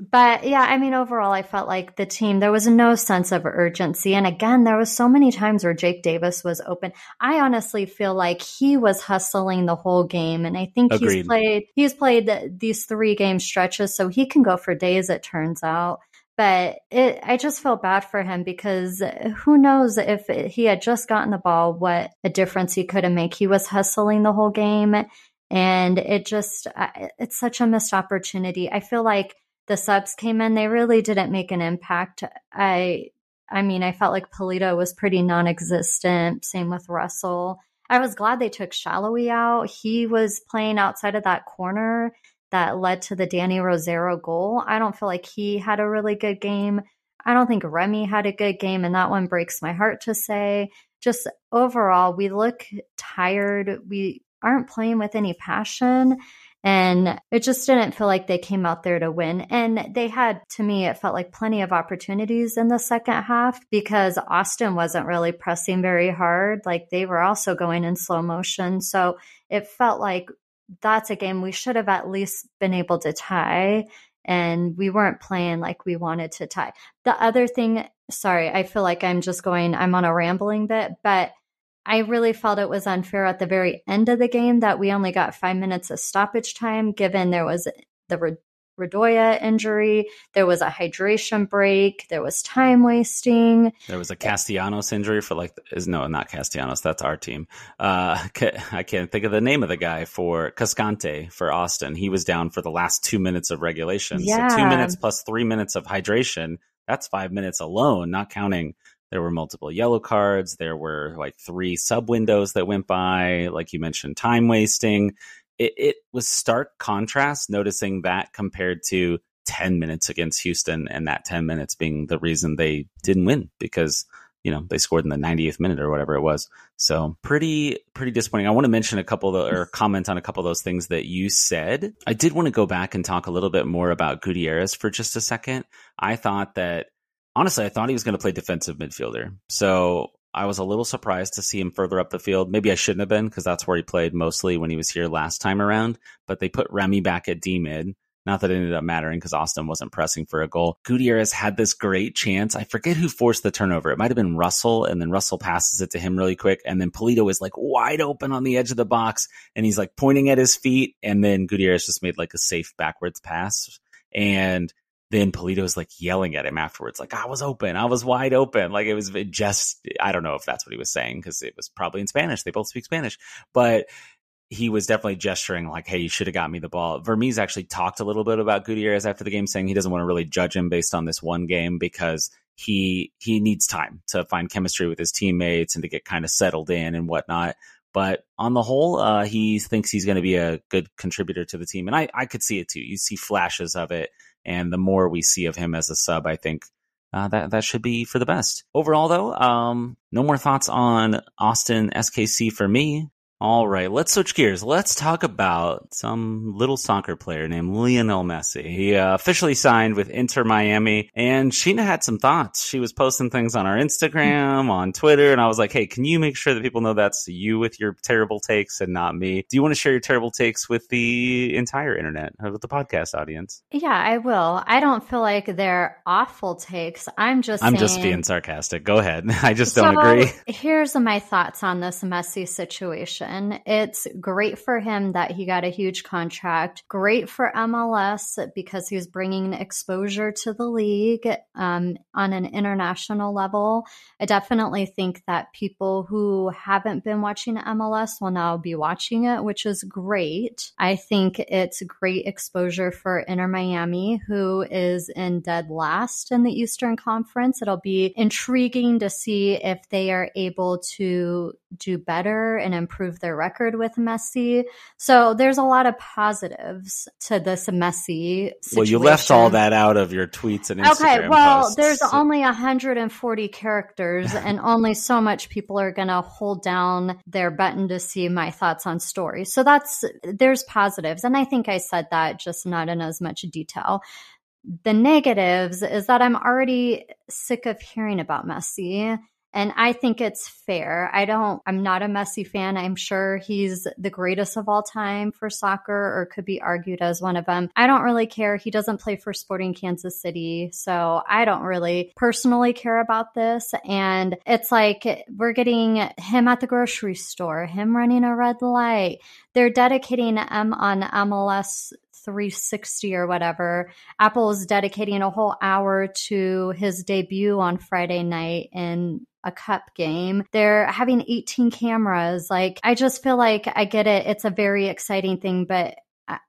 Speaker 2: But yeah, I mean, overall, I felt like the team, there was no sense of urgency. And again, there was so many times where Jake Davis was open. I honestly feel like he was hustling the whole game. And I think
Speaker 1: Agreed.
Speaker 2: he's played, he's played these three game stretches. So he can go for days, it turns out. But it, I just felt bad for him because who knows if he had just gotten the ball, what a difference he could have made. He was hustling the whole game and it just it's such a missed opportunity. I feel like the subs came in, they really didn't make an impact. I I mean, I felt like Pulido was pretty non-existent. Same with Russell. I was glad they took Salloi out. He was playing outside of that corner that led to the Danny Rosero goal. I don't feel like he had a really good game. I don't think Remi had a good game, and that one breaks my heart to say. Just overall, we look tired. We aren't playing with any passion. And it just didn't feel like they came out there to win. And they had, to me, it felt like plenty of opportunities in the second half because Austin wasn't really pressing very hard. Like they were also going in slow motion. So it felt like that's a game we should have at least been able to tie. And we weren't playing like we wanted to tie. The other thing, sorry, I feel like I'm just going, I'm on a rambling bit, but I really felt it was unfair at the very end of the game that we only got five minutes of stoppage time, given there was the Radoja injury, there was a hydration break, there was time wasting.
Speaker 1: There was a Castellanos injury for like is no not Castellanos that's our team. Uh, I can't think of the name of the guy for Cascante for Austin. He was down for the last two minutes of regulation. So two minutes plus three minutes of hydration. That's five minutes alone, not counting. There were multiple yellow cards. There were like three sub windows that went by. Like you mentioned, time wasting. It, it was stark contrast noticing that compared to 10 minutes against Houston and that 10 minutes being the reason they didn't win because you know they scored in the 90th minute or whatever it was so pretty pretty disappointing i want to mention a couple of the, or comment on a couple of those things that you said i did want to go back and talk a little bit more about gutierrez for just a second i thought that honestly i thought he was going to play defensive midfielder so i was a little surprised to see him further up the field maybe i shouldn't have been because that's where he played mostly when he was here last time around but they put remi back at d mid not that it ended up mattering because Austin wasn't pressing for a goal. Gutierrez had this great chance. I forget who forced the turnover. It might have been Russell, and then Russell passes it to him really quick. And then Pulido is like wide open on the edge of the box, and he's like pointing at his feet. And then Gutierrez just made like a safe backwards pass. And then Pulido is like yelling at him afterwards, like, I was open, I was wide open. Like it was just, I don't know if that's what he was saying because it was probably in Spanish. They both speak Spanish. But he was definitely gesturing like, "Hey, you should have got me the ball." Vermes actually talked a little bit about Gutierrez after the game, saying he doesn't want to really judge him based on this one game because he he needs time to find chemistry with his teammates and to get kind of settled in and whatnot. But on the whole, uh, he thinks he's going to be a good contributor to the team, and I I could see it too. You see flashes of it, and the more we see of him as a sub, I think uh, that that should be for the best. Overall, though, um, no more thoughts on Austin SKC for me. All right, let's switch gears. Let's talk about some little soccer player named Lionel Messi. He uh, officially signed with Inter Miami, and Sheena had some thoughts. She was posting things on our Instagram, on Twitter, and I was like, "Hey, can you make sure that people know that's you with your terrible takes and not me? Do you want to share your terrible takes with the entire internet, uh, with the podcast audience?"
Speaker 2: Yeah, I will. I don't feel like they're awful takes. I'm just
Speaker 1: I'm
Speaker 2: saying,
Speaker 1: just being sarcastic. Go ahead. I just don't agree.
Speaker 2: Here's my thoughts on this messy situation. Season. It's great for him that he got a huge contract. Great for MLS because he's bringing exposure to the league um, on an international level. I definitely think that people who haven't been watching MLS will now be watching it, which is great. I think it's great exposure for Inter Miami, who is in dead last in the Eastern Conference. It'll be intriguing to see if they are able to do better and improve their record with Messi. So there's a lot of positives to this Messi situation.
Speaker 1: Well, you left all that out of your tweets and Instagram
Speaker 2: Okay, well,
Speaker 1: posts.
Speaker 2: there's only 140 characters and only so much people are going to hold down their button to see my thoughts on stories. So that's there's positives and I think I said that just not in as much detail the negatives is that I'm already sick of hearing about Messi. And I think it's fair. I don't, I'm not a Messi fan. I'm sure he's the greatest of all time for soccer or could be argued as one of them. I don't really care. He doesn't play for Sporting Kansas City. So I don't really personally care about this. And it's like we're getting him at the grocery store, him running a red light. They're dedicating him on MLS 360 or whatever. Apple is dedicating a whole hour to his debut on Friday night in a cup game. They're having 18 cameras. Like, I just feel like I get it. It's a very exciting thing, but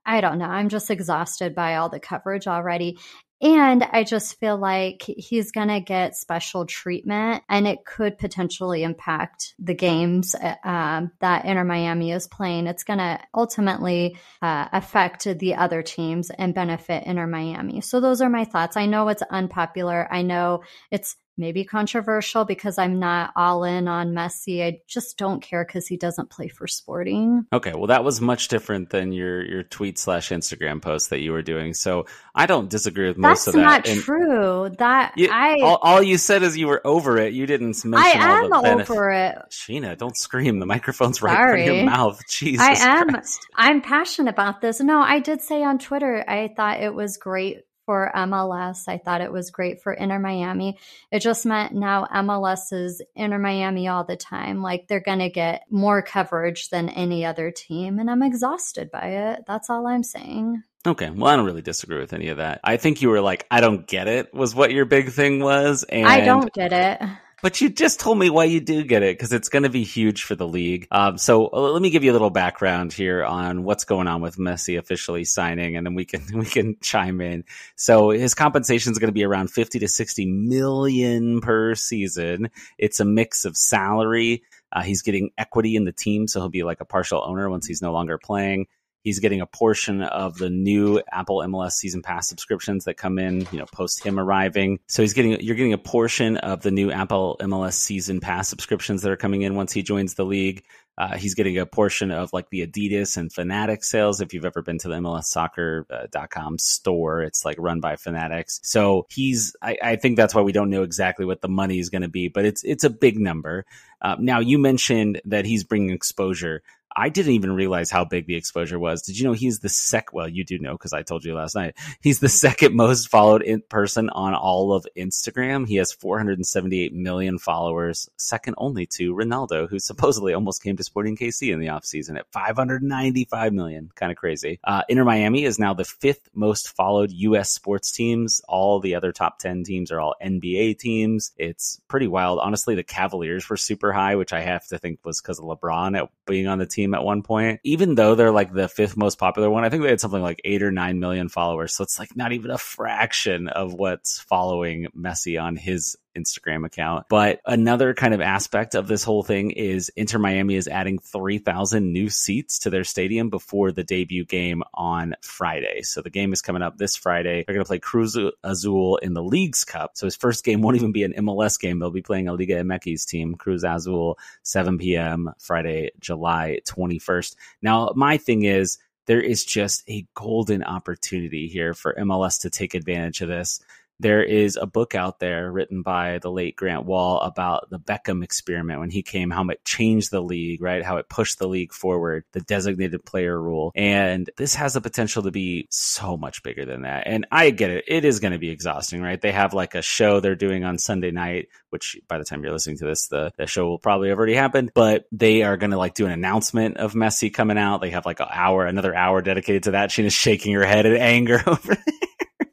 Speaker 2: I, don't know. I'm just exhausted by all the coverage already. And I just feel like he's going to get special treatment and it could potentially impact the games uh, that Inter Miami is playing. It's going to ultimately uh, affect the other teams and benefit Inter Miami. So those are my thoughts. I know it's unpopular. I know it's maybe controversial because I'm not all in on Messi. I just don't care because he doesn't play for Sporting.
Speaker 1: Okay, well, that was much different than your your tweet slash Instagram post that you were doing. So I don't disagree with most
Speaker 2: That's
Speaker 1: of that.
Speaker 2: That's
Speaker 1: not
Speaker 2: true. That
Speaker 1: you-
Speaker 2: I
Speaker 1: all, all you said is you were over it. You didn't mention
Speaker 2: I am over it.
Speaker 1: Sheena, don't scream. The microphone's right
Speaker 2: Sorry.
Speaker 1: in your mouth. Jesus
Speaker 2: I am.
Speaker 1: Christ.
Speaker 2: I'm passionate about this. No, I did say on Twitter, I thought it was great for MLS. I thought it was great for Inter Miami. It just meant now MLS is Inter Miami all the time. Like they're going to get more coverage than any other team. And I'm exhausted by it. That's all I'm saying.
Speaker 1: Okay, well, I don't really disagree with any of that. I think you were like, I don't get it, was what your big thing was. And
Speaker 2: I don't get it.
Speaker 1: But you just told me why you do get it because it's going to be huge for the league. Um, so uh, let me give you a little background here on what's going on with Messi officially signing, and then we can we can chime in. So his compensation is going to be around fifty to sixty million per season. It's a mix of salary. Uh, he's getting equity in the team, so he'll be like a partial owner once he's no longer playing. He's getting a portion of the new Apple MLS season pass subscriptions that come in, you know, post him arriving. So he's getting, you're getting a portion of the new Apple MLS season pass subscriptions that are coming in once he joins the league. Uh, he's getting a portion of like the Adidas and Fanatic sales. If you've ever been to the MLSsoccer.com store, it's like run by Fanatics. So he's, I, I think that's why we don't know exactly what the money is going to be, but it's, it's a big number. Uh, now you mentioned that he's bringing exposure. I didn't even realize how big the exposure was. Did you know he's the sec? Well, you do know because I told you last night. He's the second most followed in person on all of Instagram. He has 478 million followers, second only to Ronaldo, who supposedly almost came to Sporting KC in the offseason at 595 million. Kind of crazy. Uh, Inter Miami is now the fifth most followed U.S. sports teams. All the other top 10 teams are all NBA teams. It's pretty wild. Honestly, the Cavaliers were super high, which I have to think was because of LeBron being on the team at one point. Even though they're like the fifth most popular one, I think they had something like eight or nine million followers. So it's like not even a fraction of what's following Messi on his Instagram account. But another kind of aspect of this whole thing is Inter Miami is adding 3,000 new seats to their stadium before the debut game on Friday. So the game is coming up this Friday. They're going to play Cruz Azul in the Leagues Cup. So his first game won't even be an MLS game. They'll be playing a Liga MX team, Cruz Azul, 7 p.m. Friday, July 21st. Now, my thing is, there is just a golden opportunity here for MLS to take advantage of this there is a book out there written by the late Grant Wahl about the Beckham experiment when he came, how it changed the league, right? How it pushed the league forward, the designated player rule. And this has the potential to be so much bigger than that. And I get it. It is going to be exhausting, right? They have like a show they're doing on Sunday night, which by the time you're listening to this, the, the show will probably have already happened, but they are going to like do an announcement of Messi coming out. They have like an hour, another hour dedicated to that. She is shaking her head in anger over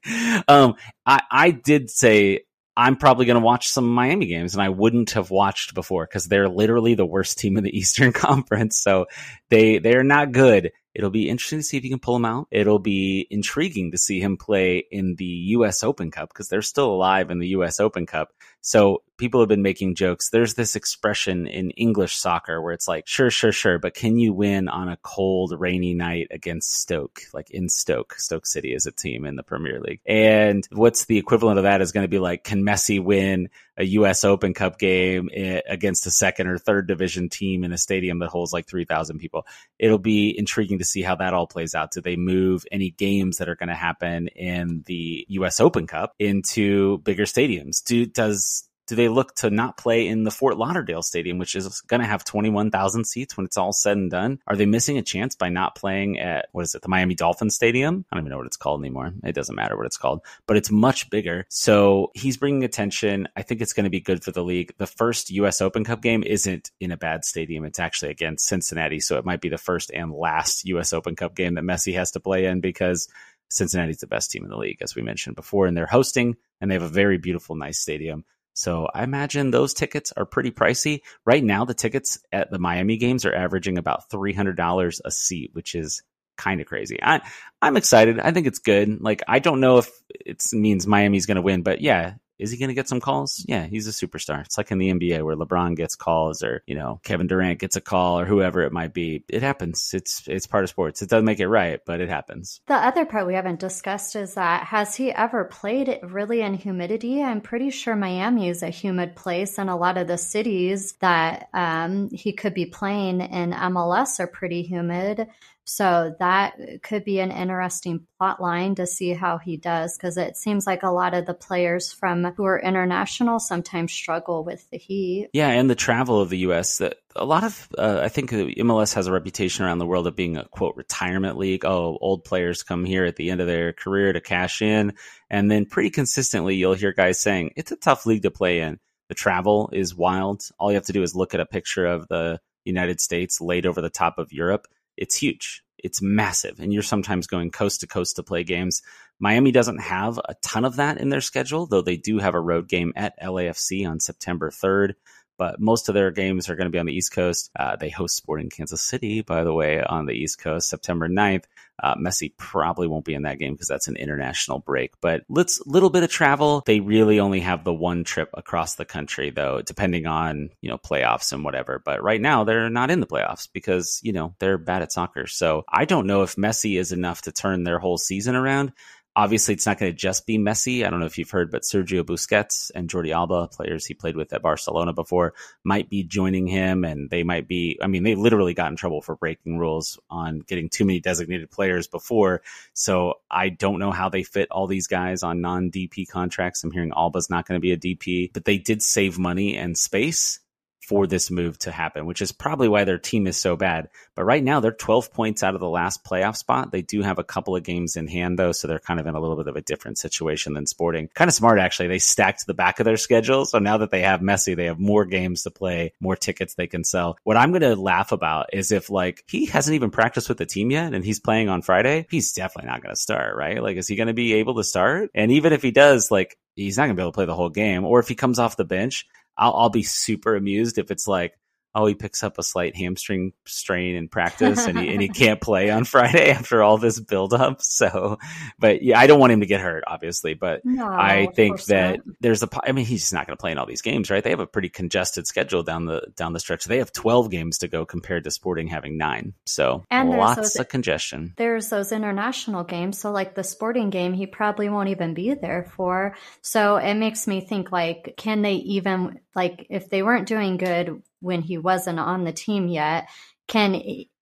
Speaker 1: um, I, I did say I'm probably going to watch some Miami games, and I wouldn't have watched before because they're literally the worst team in the Eastern Conference. So they they're not good. It'll be interesting to see if you can pull him out. It'll be intriguing to see him play in the U.S. Open Cup because they're still alive in the U.S. Open Cup. So people have been making jokes. There's this expression in English soccer where it's like, sure, sure, sure, but can you win on a cold, rainy night against Stoke, like in Stoke? Stoke City is a team in the Premier League. And what's the equivalent of that is going to be like, can Messi win a U.S. Open Cup game eh, against a second or third division team in a stadium that holds like 3,000 people? It'll be intriguing to see how that all plays out. Do they move any games that are going to happen in the U.S. Open Cup into bigger stadiums? Do does do they look to not play in the Fort Lauderdale Stadium, which is going to have 21,000 seats when it's all said and done? Are they missing a chance by not playing at, what is it, the Miami Dolphin Stadium? I don't even know what it's called anymore. It doesn't matter what it's called, but it's much bigger. So he's bringing attention. I think it's going to be good for the league. The first U.S. Open Cup game isn't in a bad stadium. It's actually against Cincinnati. So it might be the first and last U.S. Open Cup game that Messi has to play in because Cincinnati's the best team in the league, as we mentioned before, and they're hosting and they have a very beautiful, nice stadium. So I imagine those tickets are pretty pricey. Right now, the tickets at the Miami games are averaging about $300 a seat, which is kind of crazy. I, I'm excited. I think it's good. Like, I don't know if it means Miami's going to win, but yeah, is he going to get some calls? Yeah, he's a superstar. It's like in the NBA where LeBron gets calls or, you know, Kevin Durant gets a call or whoever it might be. It happens. It's it's part of sports. It doesn't make it right, but it happens.
Speaker 2: The other part we haven't discussed is that has he ever played really in humidity? I'm pretty sure Miami is a humid place and a lot of the cities that um, he could be playing in MLS are pretty humid. So that could be an interesting plot line to see how he does because it seems like a lot of the players from who are international sometimes struggle with the heat.
Speaker 1: Yeah, and the travel of the U.S. That a lot of uh, I think MLS has a reputation around the world of being a quote retirement league. Oh, old players come here at the end of their career to cash in, and then pretty consistently you'll hear guys saying it's a tough league to play in. The travel is wild. All you have to do is look at a picture of the United States laid over the top of Europe it's huge. It's massive. And you're sometimes going coast to coast to play games. Miami doesn't have a ton of that in their schedule, though they do have a road game at LAFC on September 3rd but most of their games are going to be on the East Coast. Uh, they host Sporting Kansas City, by the way, on the East Coast, September 9th. Uh, Messi probably won't be in that game because that's an international break. But let's little bit of travel. They really only have the one trip across the country, though, depending on you know playoffs and whatever. But right now they're not in the playoffs because you know they're bad at soccer. So I don't know if Messi is enough to turn their whole season around obviously it's not going to just be Messi. I don't know if you've heard, but Sergio Busquets and Jordi Alba, players he played with at Barcelona before, might be joining him, and they might be. I mean, they literally got in trouble for breaking rules on getting too many designated players before. So I don't know how they fit all these guys on non DP contracts. I'm hearing Alba's not going to be a DP, but they did save money and space for this move to happen, which is probably why their team is so bad. But right now, they're 12 points out of the last playoff spot. They do have a couple of games in hand, though, so they're kind of in a little bit of a different situation than Sporting. Kind of smart, actually. They stacked the back of their schedule. So now that they have Messi, they have more games to play, more tickets they can sell. What I'm going to laugh about is if, like, he hasn't even practiced with the team yet and he's playing on Friday, he's definitely not going to start, right? Like, is he going to be able to start? And even if he does, like, he's not going to be able to play the whole game. Or if he comes off the bench, I'll, I'll be super amused if it's like, oh, he picks up a slight hamstring strain in practice and he, and he can't play on Friday after all this buildup. So, but yeah, I don't want him to get hurt, obviously. But no, I think that not. there's a, I mean, he's just not going to play in all these games, right? They have a pretty congested schedule down the, down the stretch. They have 12 games to go compared to Sporting having nine. So and lots those, of congestion.
Speaker 2: There's those international games. So like the Sporting game, he probably won't even be there for. So it makes me think like, can they even, like, if they weren't doing good, when he wasn't on the team yet. Can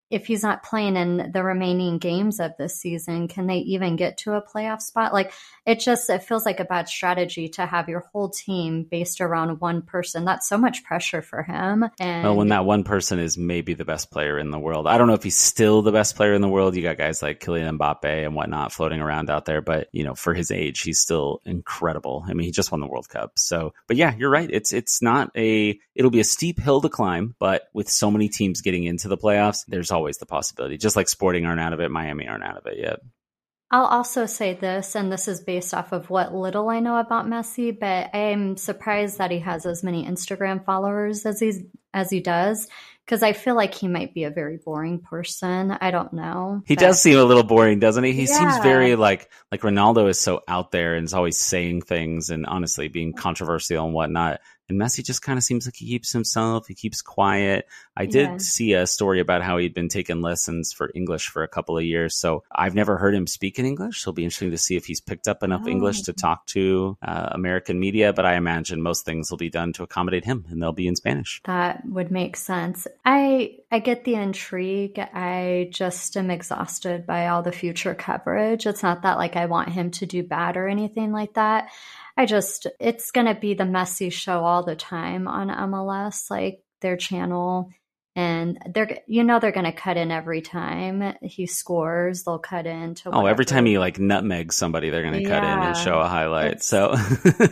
Speaker 2: if he's not playing in the remaining games of this season, can they even get to a playoff spot? Like it just it feels like a bad strategy to have your whole team based around one person. That's so much pressure for him. And
Speaker 1: well, when that one person is maybe the best player in the world, I don't know if he's still the best player in the world. You got guys like Kylian Mbappe and whatnot floating around out there, but you know, for his age, he's still incredible. I mean, he just won the World Cup. So, but yeah, you're right. It's it's not a it'll be a steep hill to climb, but with so many teams getting into the playoffs, there's always the possibility. Just like Sporting aren't out of it, Miami aren't out of it yet.
Speaker 2: I'll also say this, and this is based off of what little I know about Messi, but I'm surprised that he has as many Instagram followers as he's as he does because I feel like he might be a very boring person. I don't know.
Speaker 1: He but... does seem a little boring, doesn't he? He yeah. seems very like like Ronaldo is so out there and is always saying things and honestly being controversial and whatnot. And Messi just kind of seems like he keeps himself. He keeps quiet. I did yeah. see a story about how he'd been taking lessons for English for a couple of years. So I've never heard him speak in English. So it'll be interesting to see if he's picked up enough oh. English to talk to uh, American media. But I imagine most things will be done to accommodate him and they'll be in Spanish.
Speaker 2: That would make sense. I I get the intrigue. I just am exhausted by all the future coverage. It's not that like I want him to do bad or anything like that. I just, it's going to be the Messi show all the time on MLS, like their channel. And they're, you know, they're going to cut in every time he scores. They'll cut in to.
Speaker 1: Oh, every time he like nutmegs somebody, they're going to cut yeah, in and show a highlight. So,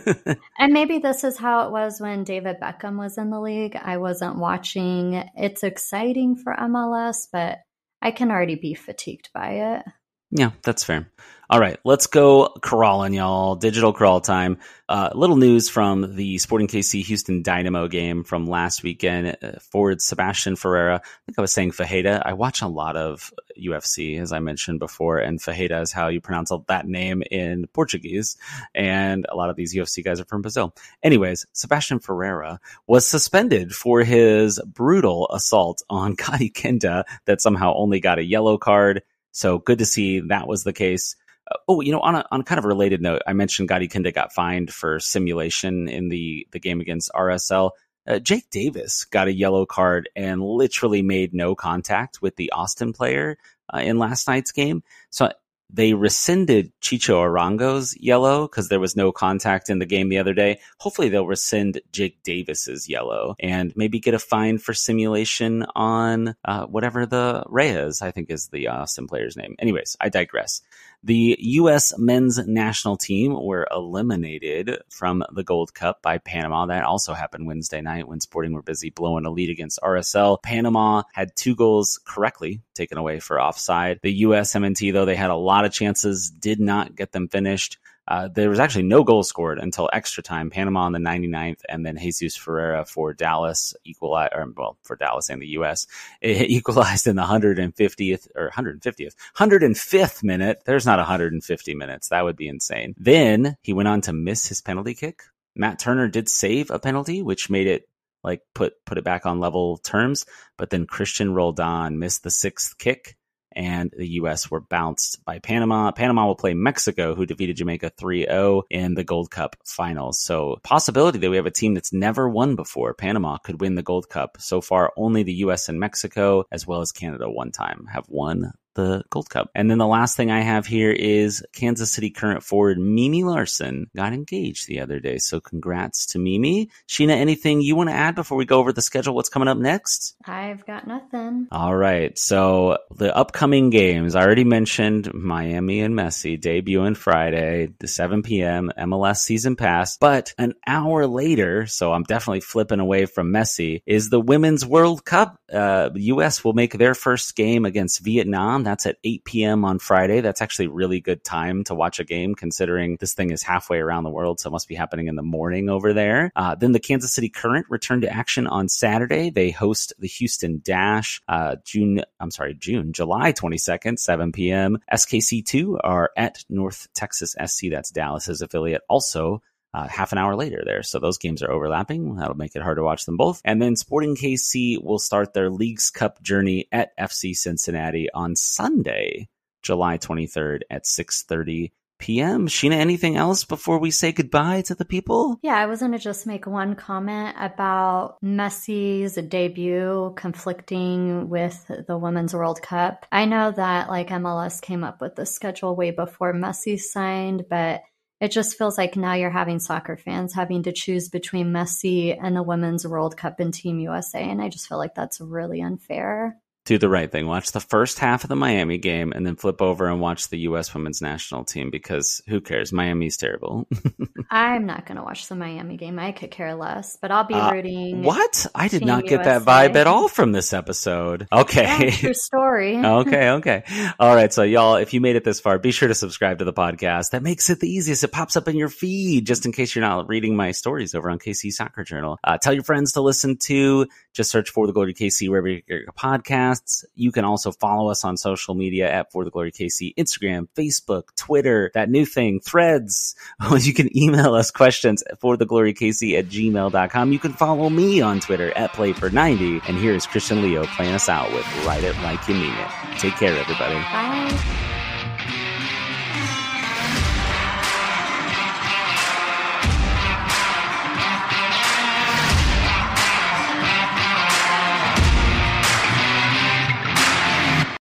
Speaker 2: and maybe this is how it was when David Beckham was in the league. I wasn't watching. It's exciting for MLS, but I can already be fatigued by it.
Speaker 1: Yeah, that's fair. All right, let's go crawling, y'all. Digital crawl time. Uh, little news from the Sporting KC Houston Dynamo game from last weekend. Uh, forward Sebastian Ferreira. I think I was saying Fajeda. I watch a lot of UFC, as I mentioned before, and Fajeda is how you pronounce that name in Portuguese. And a lot of these UFC guys are from Brazil. Anyways, Sebastian Ferreira was suspended for his brutal assault on Gadi Kinda that somehow only got a yellow card. So good to see that was the case. Uh, oh, you know, on a on kind of a related note, I mentioned Gadi Kinda got fined for simulation in the the game against RSL. Uh, Jake Davis got a yellow card and literally made no contact with the Austin player uh, in last night's game. So they rescinded Chicho Arango's yellow because there was no contact in the game the other day. Hopefully, they'll rescind Jake Davis's yellow and maybe get a fine for simulation on uh, whatever the Reyes, I think, is the Austin player's name. Anyways, I digress. The U.S. men's national team were eliminated from the Gold Cup by Panama. That also happened Wednesday night when Sporting were busy blowing a lead against RSL. Panama had two goals correctly taken away for offside. The U.S. MNT, though, they had a lot of chances, did not get them finished. Uh, there was actually no goal scored until extra time. Panama on the 99th, and then Jesus Ferreira for Dallas equalized, or well, for Dallas and the U.S. It equalized in the 150th or 150th, 105th minute. There's not 150 minutes. That would be insane. Then he went on to miss his penalty kick. Matt Turner did save a penalty, which made it like put put it back on level terms. But then Cristian Roldan missed the sixth kick and the U.S. were bounced by Panama. Panama will play Mexico, who defeated Jamaica 3 0 in the Gold Cup finals. So, possibility that we have a team that's never won before. Panama could win the Gold Cup. So far, only the U.S. and Mexico, as well as Canada, one time have won the Gold Cup. And then the last thing I have here is Kansas City current forward Mimi Larson got engaged the other day. So congrats to Mimi. Sheena, anything you want to add before we go over the schedule? What's coming up next?
Speaker 2: I've got nothing.
Speaker 1: All right. So the upcoming games, I already mentioned Miami and Messi debuting Friday, the 7 p.m. MLS season pass. But an hour later, so I'm definitely flipping away from Messi, is the Women's World Cup. Uh, U.S. will make their first game against Vietnam that's at 8 p.m. on Friday. That's actually really good time to watch a game considering this thing is halfway around the world. So it must be happening in the morning over there. Uh, then the Kansas City Current return to action on Saturday. They host the Houston Dash, uh, June, I'm sorry, June, July 22nd, 7 p.m. SKC2 are at North Texas SC. That's Dallas's affiliate. Also, uh, half an hour later there. So those games are overlapping. That'll make it hard to watch them both. And then Sporting KC will start their Leagues Cup journey at FC Cincinnati on Sunday, July 23rd at 6:30 p.m. Sheena, anything else before we say goodbye to the people?
Speaker 2: Yeah, I was going to just make one comment about Messi's debut conflicting with the Women's World Cup. I know that like MLS came up with the schedule way before Messi signed, but it just feels like now you're having soccer fans having to choose between Messi and the Women's World Cup and Team USA. And I just feel like that's really unfair
Speaker 1: do the right thing. Watch the first half of the Miami game and then flip over and watch the U.S. women's national team because who cares? Miami's terrible.
Speaker 2: I'm not going to watch the Miami game. I could care less, but I'll be uh, rooting.
Speaker 1: What? I did not get USA. that vibe at all from this episode. Okay.
Speaker 2: Yeah, true story.
Speaker 1: okay. Okay. All right. So, y'all, if you made it this far, be sure to subscribe to the podcast. That makes it the easiest. It pops up in your feed just in case you're not reading my stories over on KC Soccer Journal. Uh, tell your friends to listen to. Just search for the Glory KC wherever you get your podcast podcasts. You can also follow us on social media at For the Glory KC, Instagram, Facebook, Twitter, that new thing, threads. you can email us questions for the glory KC at gmail.com. You can follow me on Twitter at PlayFor90. And here's Christian Leo playing us out with Write It Like You Mean It. Take care, everybody.
Speaker 2: Bye.